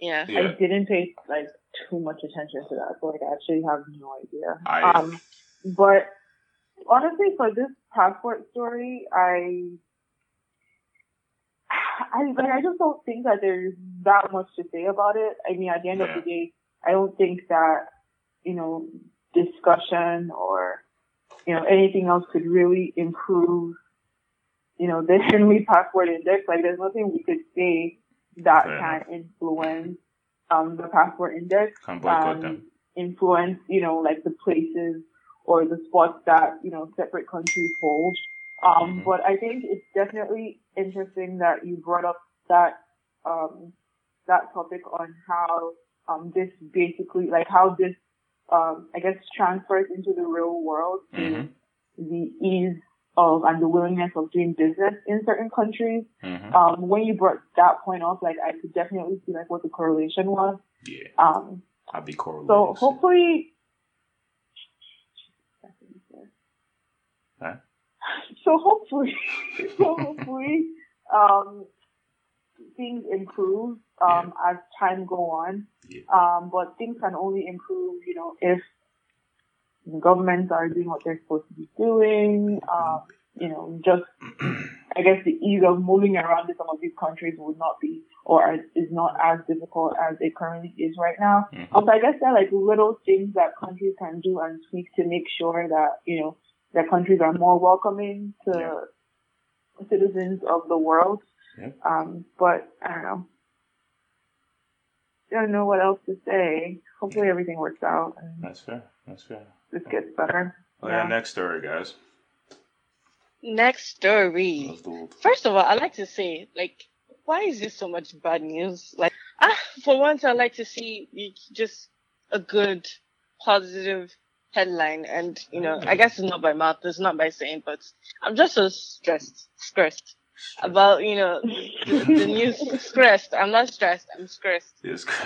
Yeah. yeah. I didn't pay like too much attention to that. So like, I actually have no idea. I- Um, but honestly, for this passport story, I, I like, I just don't think that there's that much to say about it. I mean, at the end Yeah. of the day, I don't think that you know discussion or you know anything else could really improve. You know, the Henley Passport Index. Like, there's nothing we could say that can influence um, the passport index Can't boycott um, them. influence, you know, like the places or the spots that, you know, separate countries hold. Um, Mhm. but I think it's definitely interesting that you brought up that, um, that topic on how, um, this basically, like how this, um, I guess transfers into the real world to Mhm. the ease of and the willingness of doing business in certain countries. Mhm. Um, when you brought that point up, like I could definitely see like what the correlation was. Yeah, Um, I'll be correlating. so hopefully, Huh? so hopefully, so hopefully, um, things improve um, as time go on. Yeah. Um, but things can only improve, you know, if governments are doing what they're supposed to be doing. Um, you know, just I guess the ease of moving around in some of these countries would not be or is not as difficult as it currently is right now. Mhm. Um, so I guess there are like little things that countries can do and tweak to make sure that, you know, that countries are more welcoming to citizens of the world. Yeah. Um, but I don't know. I don't know what else to say. Hopefully everything works out and That's fair. That's fair. this gets better. Oh yeah. Yeah. Next story, guys. Next story. Let's do it. First of all, I like to say, like, why is this so much bad news? Like, ah, for once, I'd like to see just a good, positive headline. And, you know, I guess it's not by mouth, it's not by saying, but I'm just so stressed, stressed about, you know, the, the news, stressed. I'm not stressed, I'm stressed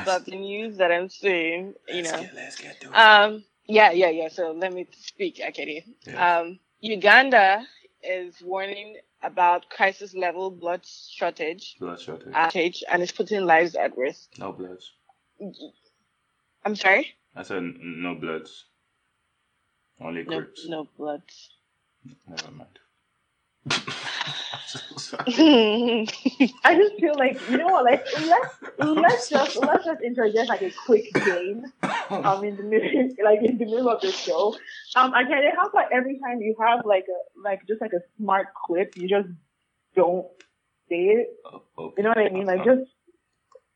about the news that I'm seeing, you let's know. Get, let's get to it. Um, yeah, yeah, yeah. So let me speak, Akedi. Yeah. Um, Uganda is warning about crisis level blood shortage, Blood shortage. uh, shortage and it's putting lives at risk. no bloods. I'm sorry? I said no bloods. Only No, crips. no blood. Never mind. I'm so sorry. I just feel like you know what, like let's let's just let's just interject like a quick game. Um, in the middle, like in the middle of the show. Um, I can't. how about every time you have like a like just like a smart clip, you just don't say it. Oh, okay. You know what I mean? Like just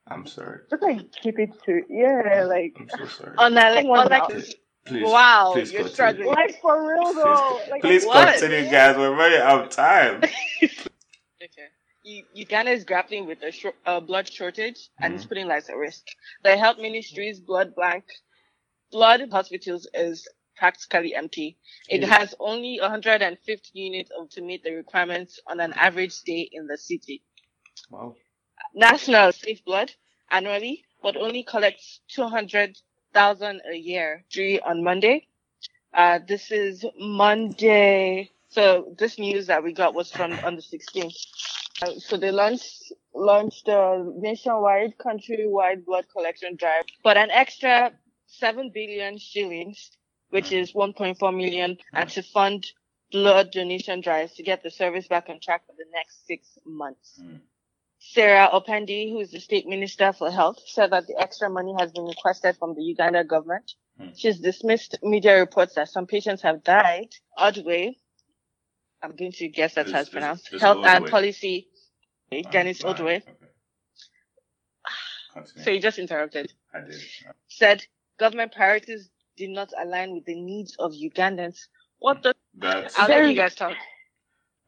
I'm sorry. just like keep it to yeah, like I'm so sorry. on that, like, Someone on like, else. Please. wow, please you're continue. struggling. like for real though. Like Please What? continue, guys. We're running out of time. Okay. U- Uganda is grappling with a shor- uh, blood shortage and Mm-hmm. is putting lives at risk. The health ministry's blood bank, blood hospitals is practically empty. It Mhm. has only 150 units of, to meet the requirements on an average day in the city. Wow. National Safe Blood annually, but only collects 200,000 a year. Three on Monday. Uh, this is Monday. So this news that we got was from on the 16th. Uh, so they launched launched a nationwide countrywide blood collection drive, but an extra 7 billion shillings, which is 1.4 million, and to fund blood donation drives to get the service back on track for the next six months. Mm. Sarah Opendi, who is the state minister for health, said that the extra money has been requested from the Uganda government. Hmm. She's dismissed media reports that some patients have died. Odway, I'm going to guess that's how it's This- this- pronounced. this Health and Odway. policy. Dennis Fine, Odway. okay. So you just interrupted. I did. Said government priorities did not align with the needs of Ugandans. What the? That's, I'll let you guys talk.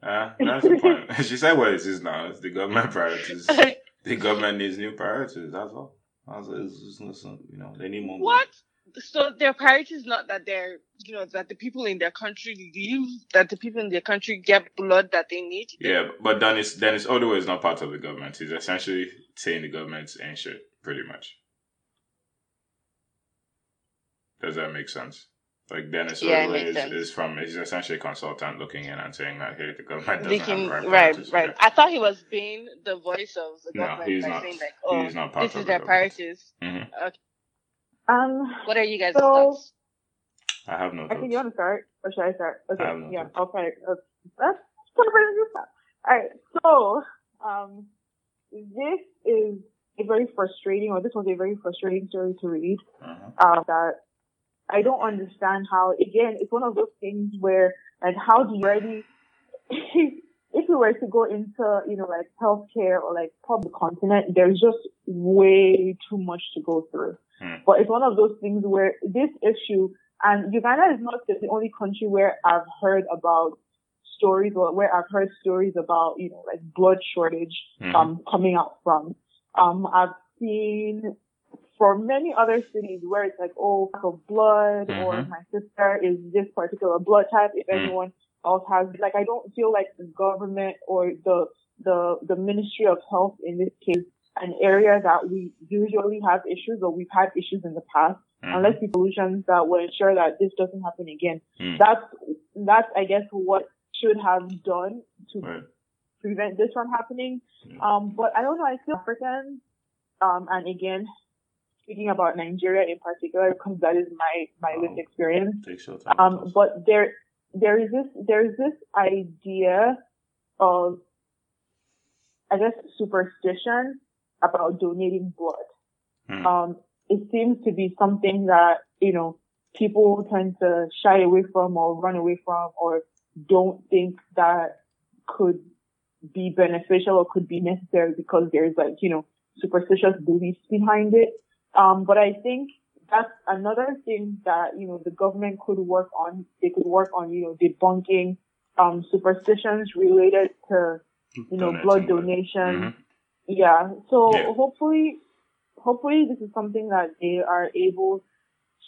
Uh, that's the point. she said what it is now. It's the government priorities. the government needs new priorities. That's all. That's. It's, it's, it's, you know, they need more. What? So their priority is not that they're, you know, that the people in their country live, that the people in their country get blood that they need. Yeah, but Dennis Dennis Odoe is not part of the government. He's essentially saying the government's ain't shit, pretty much. Does that make sense? Like Dennis Yeah, it is, is from he's essentially a consultant looking in and saying that hey the government doesn't Leaking, have right right, priorities. right. I thought he was being the voice of the No, government he's by not. saying like, oh, he's not part this is the their government. priorities. Mhm. um What are you guys' So- thoughts? I have no I think thoughts. you want to start, or should I start? Okay, I have no yeah, thoughts. I'll start. That's put it in your stuff. All right, so um, this is a very frustrating, or this was a very frustrating story to read. Uh-huh. Uh, that I don't understand how. Again, it's one of those things where, like, how do you already? if you were to go into, you know, like healthcare or like public continent, there's just way too much to go through. Hmm. But it's one of those things where this issue, and Uganda is not the only country where I've heard about stories or where I've heard stories about, you know, like blood shortage, Mhm. um, coming out from. Um, I've seen for many other cities where it's like, oh, lack of blood or Mhm. my sister is this particular blood type. If Mm. anyone else has, like, I don't feel like the government or the, the, the Ministry of Health in this case, an area that we usually have issues or we've had issues in the past, Mhm. unless the solutions that will ensure that this doesn't happen again. Mm. That's, that's, I guess, what should have done to Right. prevent this from happening. Yeah. Um, but I don't know. I feel African, um, and again, speaking about Nigeria in particular, because that is my my lived experience. Take your time. Um, but there there is this there is this idea of, I guess, superstition about donating blood. Hmm. Um, it seems to be something that you know people tend to shy away from or run away from or don't think that could be beneficial or could be necessary because there's like, you know, superstitious beliefs behind it. Um, but I think that's another thing that, you know, the government could work on. They could work on, you know, debunking, um, superstitions related to, you know, Donating blood donation. Mhm. Yeah. So Yeah. hopefully, hopefully this is something that they are able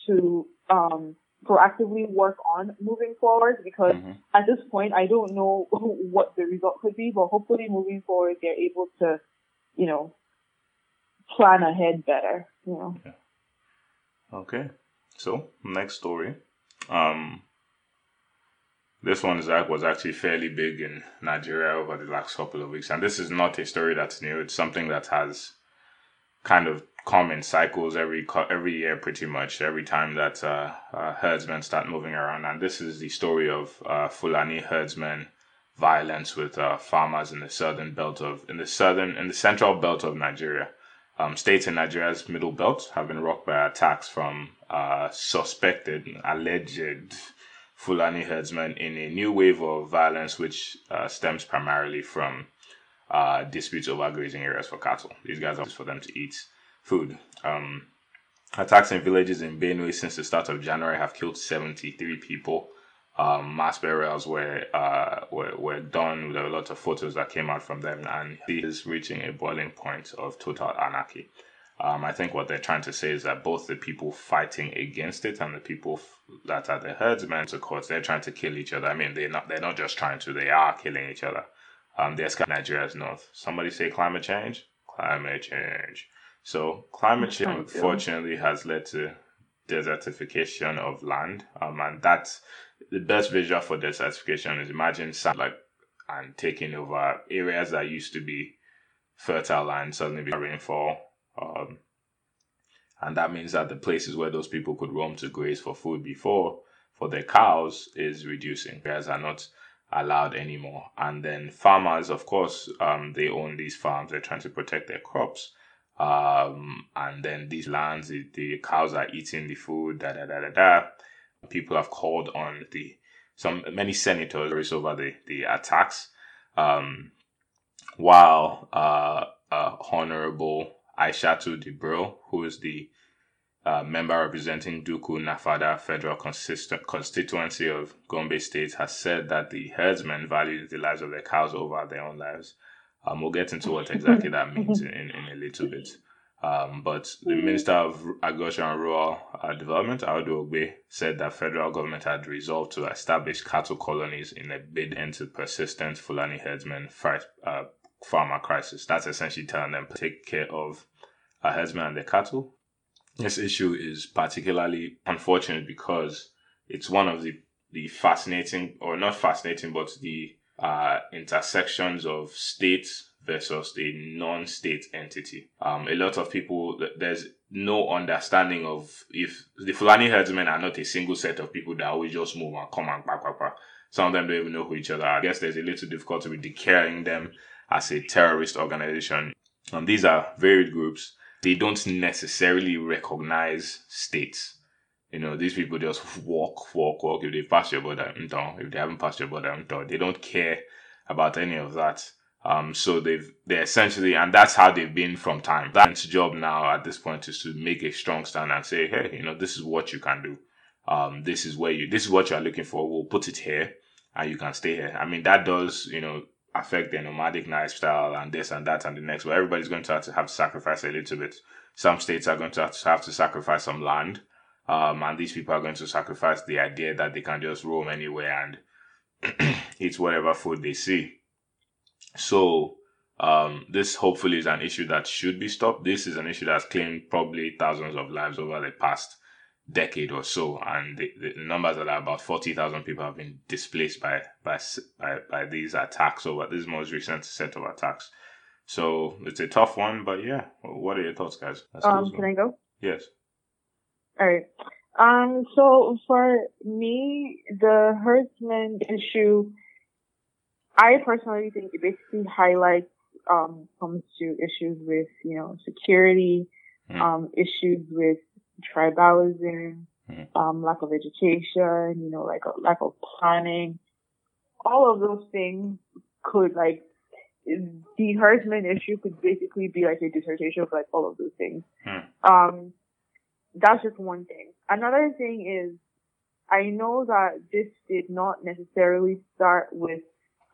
to um, proactively work on moving forward. Because Mhm. at this point, I don't know what the result could be, but hopefully moving forward, they're able to, you know, plan ahead better. Know. Okay. So next story. Um this one is was actually fairly big in Nigeria over the last couple of weeks. And this is not a story that's new. It's something that has kind of come in cycles every every year pretty much every time that uh, uh, herdsmen start moving around and this is the story of uh, Fulani herdsmen violence with uh, farmers in the southern belt of in the southern in the central belt of Nigeria um, states in Nigeria's middle belt have been rocked by attacks from uh, suspected, alleged Fulani herdsmen in a new wave of violence, which uh, stems primarily from uh, disputes over grazing areas for cattle. These guys are for them to eat food. Um, attacks in villages in Benue since the start of January have killed 73 people. Um, mass burials were, uh, were were done. There were a lot of photos that came out from them, and it is reaching a boiling point of total anarchy. Um, I think what they're trying to say is that both the people fighting against it and the people f- that are the herdsmen, of course, they're trying to kill each other. I mean, they're not they're not just trying to; they are killing each other. Um, they're scattering Nigeria's north. Somebody say climate change. Climate change. So climate change, unfortunately, has led to desertification of land. Um, and that's the best visual for desertification is imagine sand like and taking over areas that used to be fertile land suddenly become rainfall. Um, and that means that the places where those people could roam to graze for food before for their cows is reducing. Bears are not allowed anymore. And then farmers, of course, um, they own these farms. They're trying to protect their crops. Um, and then these lands, the, the cows are eating the food. Da da da da da. People have called on the some many senators over the the attacks. Um, while uh, uh, Honorable Aishatu Dibril, who is the uh, member representing Dukku Nafada Federal Consist- Constituency of Gombe State, has said that the herdsmen value the lives of their cows over their own lives. Um, we'll get into what exactly that means in, in, in a little bit. Um, but the Minister of Agriculture and Rural uh, Development, Audu Ogbe, said that federal government had resolved to establish cattle colonies in a bid into persistent Fulani herdsmen fri- uh, farmer crisis. That's essentially telling them to take care of uh, herdsmen and their cattle. This issue is particularly unfortunate because it's one of the, the fascinating, or not fascinating, but the uh, intersections of state versus the non-state entity. Um, a lot of people, there's no understanding of if the Fulani herdsmen are not a single set of people that always just move and come and back, back, back. Some of them don't even know who each other are. I guess there's a little difficulty with declaring them as a terrorist organization. And these are varied groups. They don't necessarily recognize states. You know, these people just walk, walk, walk. If they pass your border. If they haven't passed your border. They don't care about any of that. Um, so they've they essentially, and that's how they've been from time. That's job now at this point is to make a strong stand and say, hey, you know, this is what you can do. Um, this is where you, this is what you are looking for. We'll put it here, and you can stay here. I mean, that does, you know, affect their nomadic lifestyle and this and that and the next. But everybody's going to have to have to sacrifice a little bit. Some states are going to have to, have to sacrifice some land, um, and these people are going to sacrifice the idea that they can just roam anywhere and eat whatever food they see. So um, this hopefully is an issue that should be stopped. This is an issue that's claimed probably thousands of lives over the past decade or so, and the, the numbers are that about forty thousand people have been displaced by by by, by these attacks over this most recent set of attacks. So it's a tough one, but yeah. What are your thoughts, guys? Um, can I go? Yes. All right. Um, so for me, the herdsman issue, I personally think it basically highlights, um, comes to issues with, you know, security, Hmm. um, issues with tribalism, Hmm. um, lack of education, you know, like a lack of planning. All of those things could like, the harassment issue could basically be like a dissertation of like all of those things. Hmm. Um, that's just one thing. Another thing is, I know that this did not necessarily start with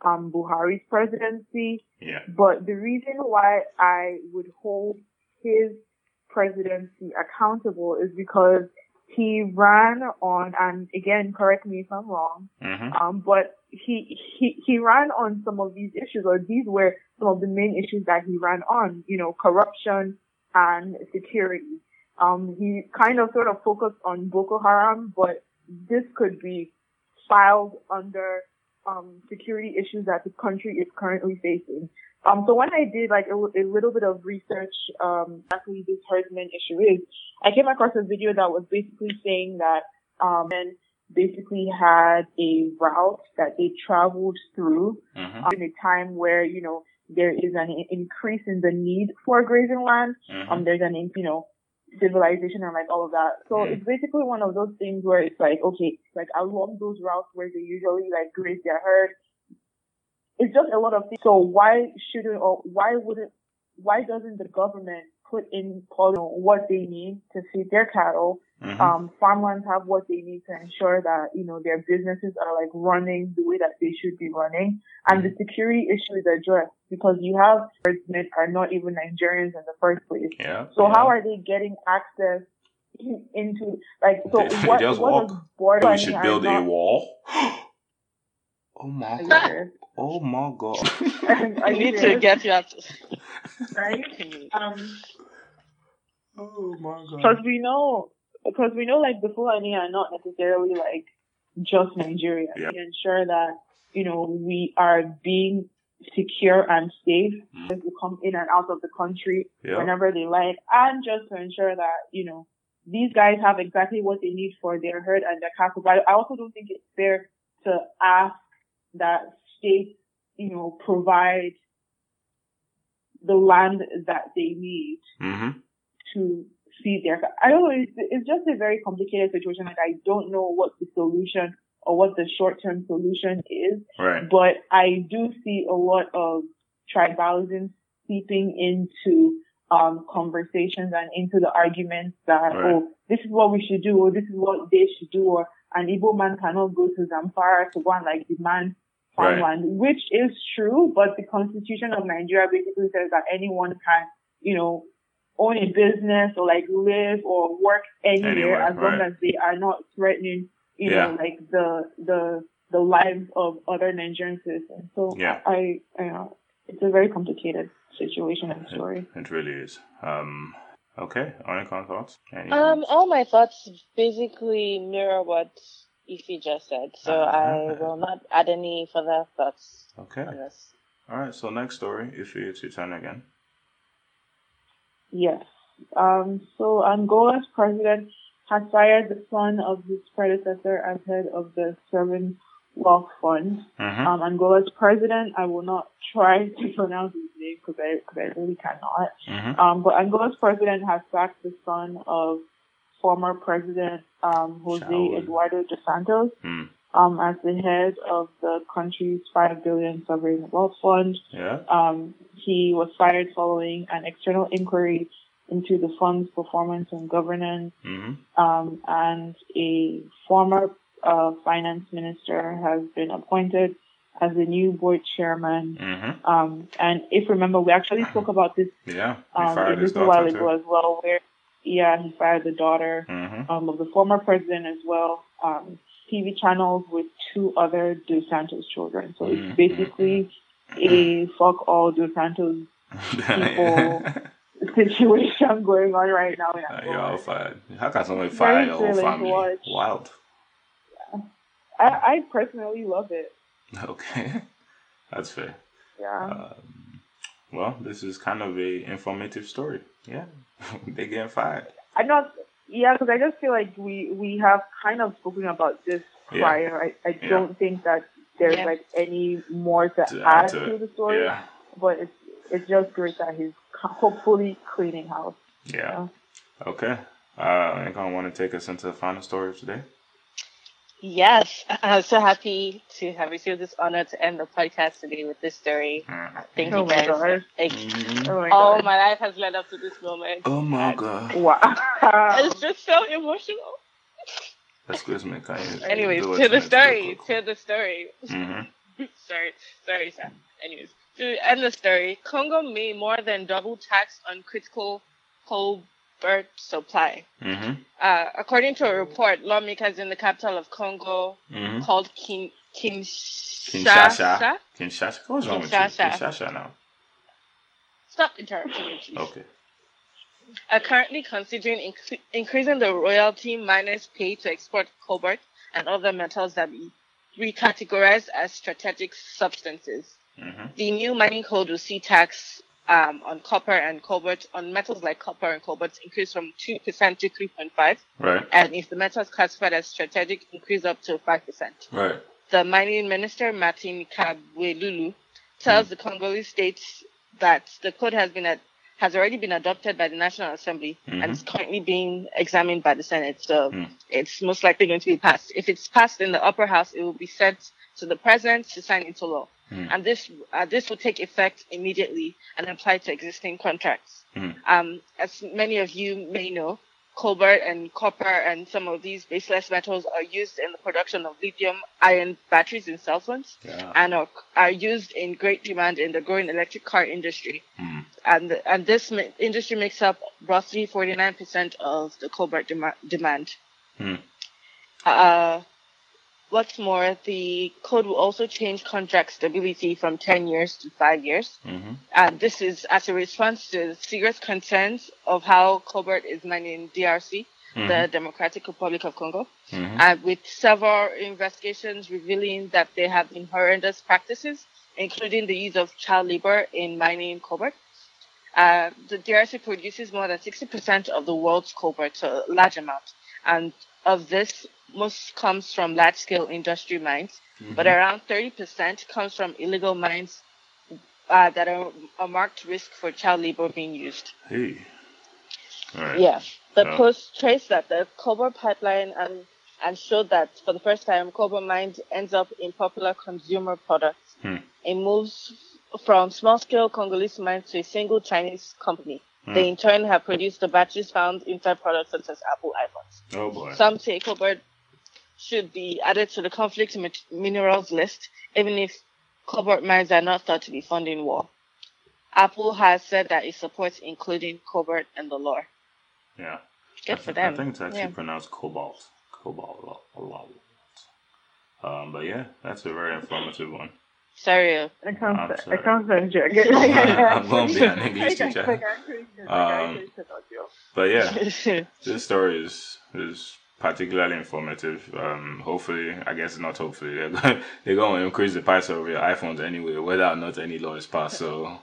um, Buhari's presidency. Yeah. But the reason why I would hold his presidency accountable is because he ran on, and again, correct me if I'm wrong, Mm-hmm. um, but he, he, he ran on some of these issues, or these were some of the main issues that he ran on, you know, corruption and security. Um, he kind of sort of focused on Boko Haram, but this could be filed under, um, security issues that the country is currently facing. Um, so when I did like a, a little bit of research, um, exactly this herdsman issue is, I came across a video that was basically saying that, um, men basically had a route that they traveled through Mm-hmm. um, in a time where, you know, there is an increase in the need for grazing land. Mm-hmm. Um, there's an, in- you know, civilization and like all of that. So Mm. it's basically one of those things where it's like, okay, like along those routes where they usually like graze their herd, it's just a lot of things. So why shouldn't or why wouldn't why doesn't the government put in on what they need to feed their cattle? Mm-hmm. Um, farmlands have what they need to ensure that you know their businesses are like running the way that they should be running, and the security issue is addressed because you have herdsmen are not even Nigerians in the first place. yeah. So yeah. how are they getting access into like so They- they what just what walk. we should build a wall? oh my god. Oh my god. Are I need to get you up. right? Um, oh my god. because we know because we know like the Fulani are not necessarily like just Nigeria. Yeah. We ensure that you know we are being secure and safe Mm. as we come in and out of the country Yeah. whenever they like, and just to ensure that you know these guys have exactly what they need for their herd and their cattle. But I also don't think it's fair to ask that states, you know, provide the land that they need Mm-hmm. to feed their. I don't know. It's, it's just a very complicated situation. Like I don't know what the solution or what the short term solution is, Right. but I do see a lot of tribalism seeping into um, conversations and into the arguments that Right. oh this is what we should do or this is what they should do or an Igbo man cannot go to Zamfara to go and like demand Right. farmland, which is true, but the constitution of Nigeria basically says that anyone can, you know, own a business or like live or work anywhere, Anywhere, as long as they are not threatening, you Yeah. know, like the the the lives of other Nigerian citizens. So Yeah. I, I you know, it's a very complicated situation and story. It really is. Um. Okay. Onikon thoughts? Any Um, thoughts? all my thoughts basically mirror what Ife just said, so I Uh-huh. will not add any further thoughts Okay. on this. All right. So next story. If it's your turn again. Yes. Um, so Angola's president has fired the son of his predecessor as head of the Sovereign Wealth Fund. Mm-hmm. Um, Angola's president, I will not try to pronounce his name because I, cause I really cannot. mm-hmm. Um, but Angola's president has sacked the son of former president um, Jose. Eduardo dos Santos Mm. um, as the head of the country's 5 billion sovereign wealth fund. Yeah. Um, he was fired following an external inquiry into the fund's performance and governance. Mm-hmm. Um, and a former uh, finance minister has been appointed as the new board chairman. Mm-hmm. Um, and if you remember, we actually spoke about this Yeah. He um, fired a little while ago too. as well, where yeah, he fired the daughter Mm-hmm. um, of the former president as well. Um, TV channels with two other Dos Santos children. So Mhm. it's basically a fuck all Dos Santos people situation going on right now in Uh, You're all fired. How can somebody Very fire your whole family? Wild. I, I personally love it. Okay. That's fair. Yeah. Um, well, this is kind of a informative story. Yeah. they getting fired. I'm not. Yeah, because I just feel like we we have kind of spoken about this Yeah. prior. I, I Yeah. don't think that there's Yeah. like any more to, To add add to to the story. Yeah. But it's it's just great that he's hopefully cleaning house. Yeah. Okay. Uh, anyone want to take us into the final story of today? Yes, I'm so happy to have received this honor to end the podcast today with this story. Mm. Thank Oh you my guys. gosh. Like, Mhm. Oh my all god! my life has led up to this moment. Oh my And god. Wow. It's just so emotional. Excuse me. Can you Anyways, do it to the story, to the story. Sorry, sorry, sir. Anyways, to end the story, Congo may more than double tax on critical cobalt supply. Mm-hmm. Uh, according to a report, lawmakers in the capital of Congo Mm-hmm. called Kin- Kinshasa. Kinshasa. Kinshasa. What's wrong with you? Kinshasa. Kinshasa now. Stop interrupting me, please. Okay. Are currently considering inc- increasing the royalty miners pay to export cobalt and other metals that be recategorized as strategic substances. Mm-hmm. The new mining code will see tax um, on copper and cobalt on metals like copper and cobalt increased from two percent to three point five, Right. and if the metals classified as strategic, increase up to five percent. Right. The mining minister Martin Kabwelulu tells the Congolese state that the code has been ad- has already been adopted by the National Assembly Mhm. and is currently being examined by the Senate. So Mm. it's most likely going to be passed. If it's passed in the upper house, it will be sent to the president to sign into law. Mm. And this uh, this will take effect immediately and apply to existing contracts. Mm. Um, as many of you may know, cobalt and copper and some of these baseless metals are used in the production of lithium ion batteries in cell phones Yeah. and are, are used in great demand in the growing electric car industry. Mm. And and this industry makes up roughly 49% of the cobalt dema- demand. Hmm. Uh, what's more, the code will also change contract stability from 10 years to 5 years. Mm-hmm. And this is as a response to serious concerns of how cobalt is mined in DRC, the Democratic Republic of Congo, Mm-hmm. and with several investigations revealing that there have been horrendous practices, including the use of child labor in mining cobalt. Uh, the DRC produces more than 60% of the world's cobalt, so a large amount. And of this, most comes from large scale industry mines, but around 30% comes from illegal mines uh, that are a marked risk for child labor being used. Hey. All right. Yeah. The post traced that the cobalt pipeline and and showed that for the first time, cobalt mined ends up in popular consumer products. Hmm. It moves from small scale Congolese mines to a single Chinese company. Hmm. They in turn have produced the batteries found inside products such as Apple iPhones. Oh boy. Some say cobalt should be added to the conflict minerals list, even if cobalt mines are not thought to be funding war. Apple has said that it supports including cobalt in the law. yeah. Good I for th- them. I think it's actually Yeah. pronounced cobalt. Cobalt. a lot. Um, but yeah, that's a very informative one. Sorry. I can't. I'm I sorry. can't send you. I'm gonna be an English teacher. Um, But yeah, this story is is particularly informative. Um, hopefully, I guess not hopefully, they're going, they're going to increase the price of your iPhones anyway, whether or not any law is passed. So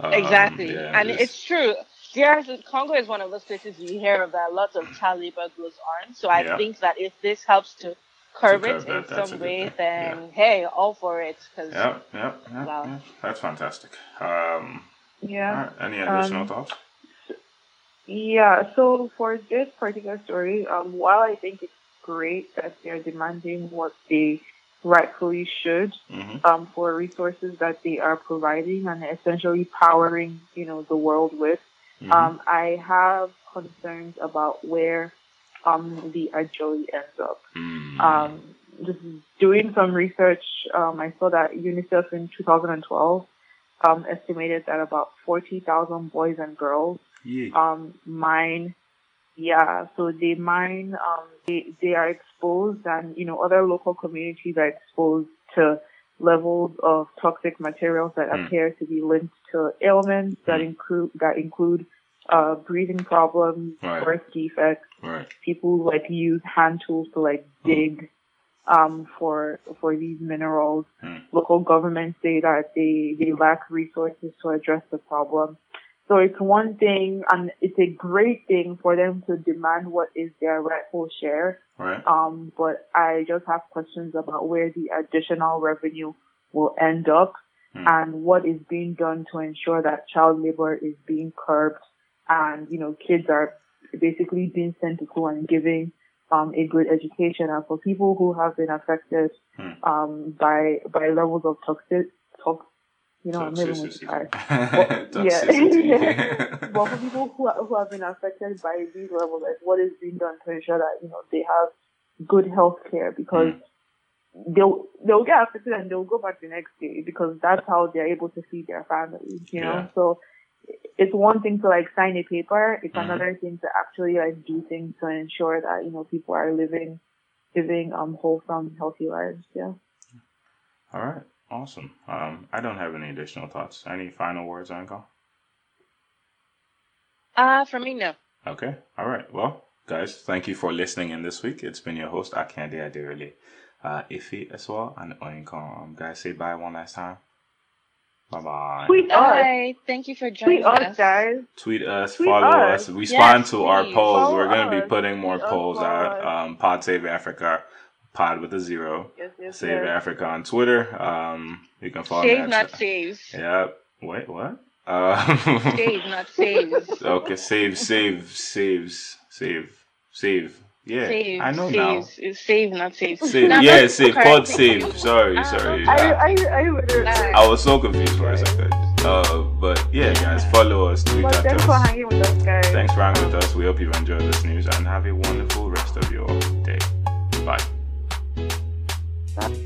um, exactly. yeah, and just- it's true. DRC, Congo is one of those places you hear of that lots of child labor goes on. So I Yeah. think that if this helps to curb curb it in that's a some good way, thing. then hey, all for it. Cause Yeah, yeah, yeah, Wow. yeah. That's fantastic. Um, Yeah. all right, any additional Um, thoughts? Yeah, so for this particular story, um, while I think it's great that they're demanding what they rightfully should Mm-hmm. um, for resources that they are providing and essentially powering, you know, the world with, Mm-hmm. um, I have concerns about where um, the actually ends up. mm Um, just doing some research, um, I saw that UNICEF in 2012 um, estimated that about 40,000 boys and girls yeah. um, mine. Yeah, so they mine. Um, they they are exposed, and you know other local communities are exposed to levels of toxic materials that Mm. appear to be linked to ailments that Mm. include that include uh, breathing problems, Right. birth defects. right. People like use hand tools to like dig um, for for these minerals. Mm. Local governments say that they they lack resources to address the problem. So it's one thing, and it's a great thing for them to demand what is their rightful share. Right. Um, but I just have questions about where the additional revenue will end up Hmm. and what is being done to ensure that child labor is being curbed and, you know, kids are basically being sent to school and giving um, a good education. And for people who have been affected Hmm. um, by by levels of toxic, tox, you know, I'm Toxicity. the Toxicity. yeah. but for people who are, who have been affected by these levels, like what is being done to ensure that you know they have good health care because they'll they'll get affected and they'll go back the next day because that's how they're able to feed their families, you know. Yeah. So it's one thing to like sign a paper; it's Mhm. another thing to actually like do things to ensure that you know people are living living um wholesome, healthy lives. Yeah. All right. Awesome. Um, I don't have any additional thoughts. Any final words, Uncle? Uh, for me, no. Okay. All right. Well, guys, thank you for listening in this week. It's been your host, Akande Adirele, uh, Ife as well, and Oinko. Um, guys, say bye one last time. Bye bye. Tweet us, Bye. Thank you for joining tweet us, guys. Tweet us, Tweet follow us. us, respond Yes, to our polls. Follow We're going to be putting more Tweet polls follow out. Um, Pod Save Africa, Pod with a zero. Yes, yes, Save yes. Africa on Twitter. Um, you can follow Save, not saves. Yep. Wait, what? Uh, Save, not saves. okay, save, save, saves, save, save. Yeah, Save. I know saves. It's save, not saves. now. Save, Now, yeah, save, correct. pod save. you. Sorry, Ah, sorry. I, I, I, I, I was so confused for a second. Uh, but yeah, guys, follow us, tweet But at thanks for hanging with us, guys. Thanks for hanging with us. We hope you've enjoyed this news and have a wonderful rest of your day. Bye. Bye.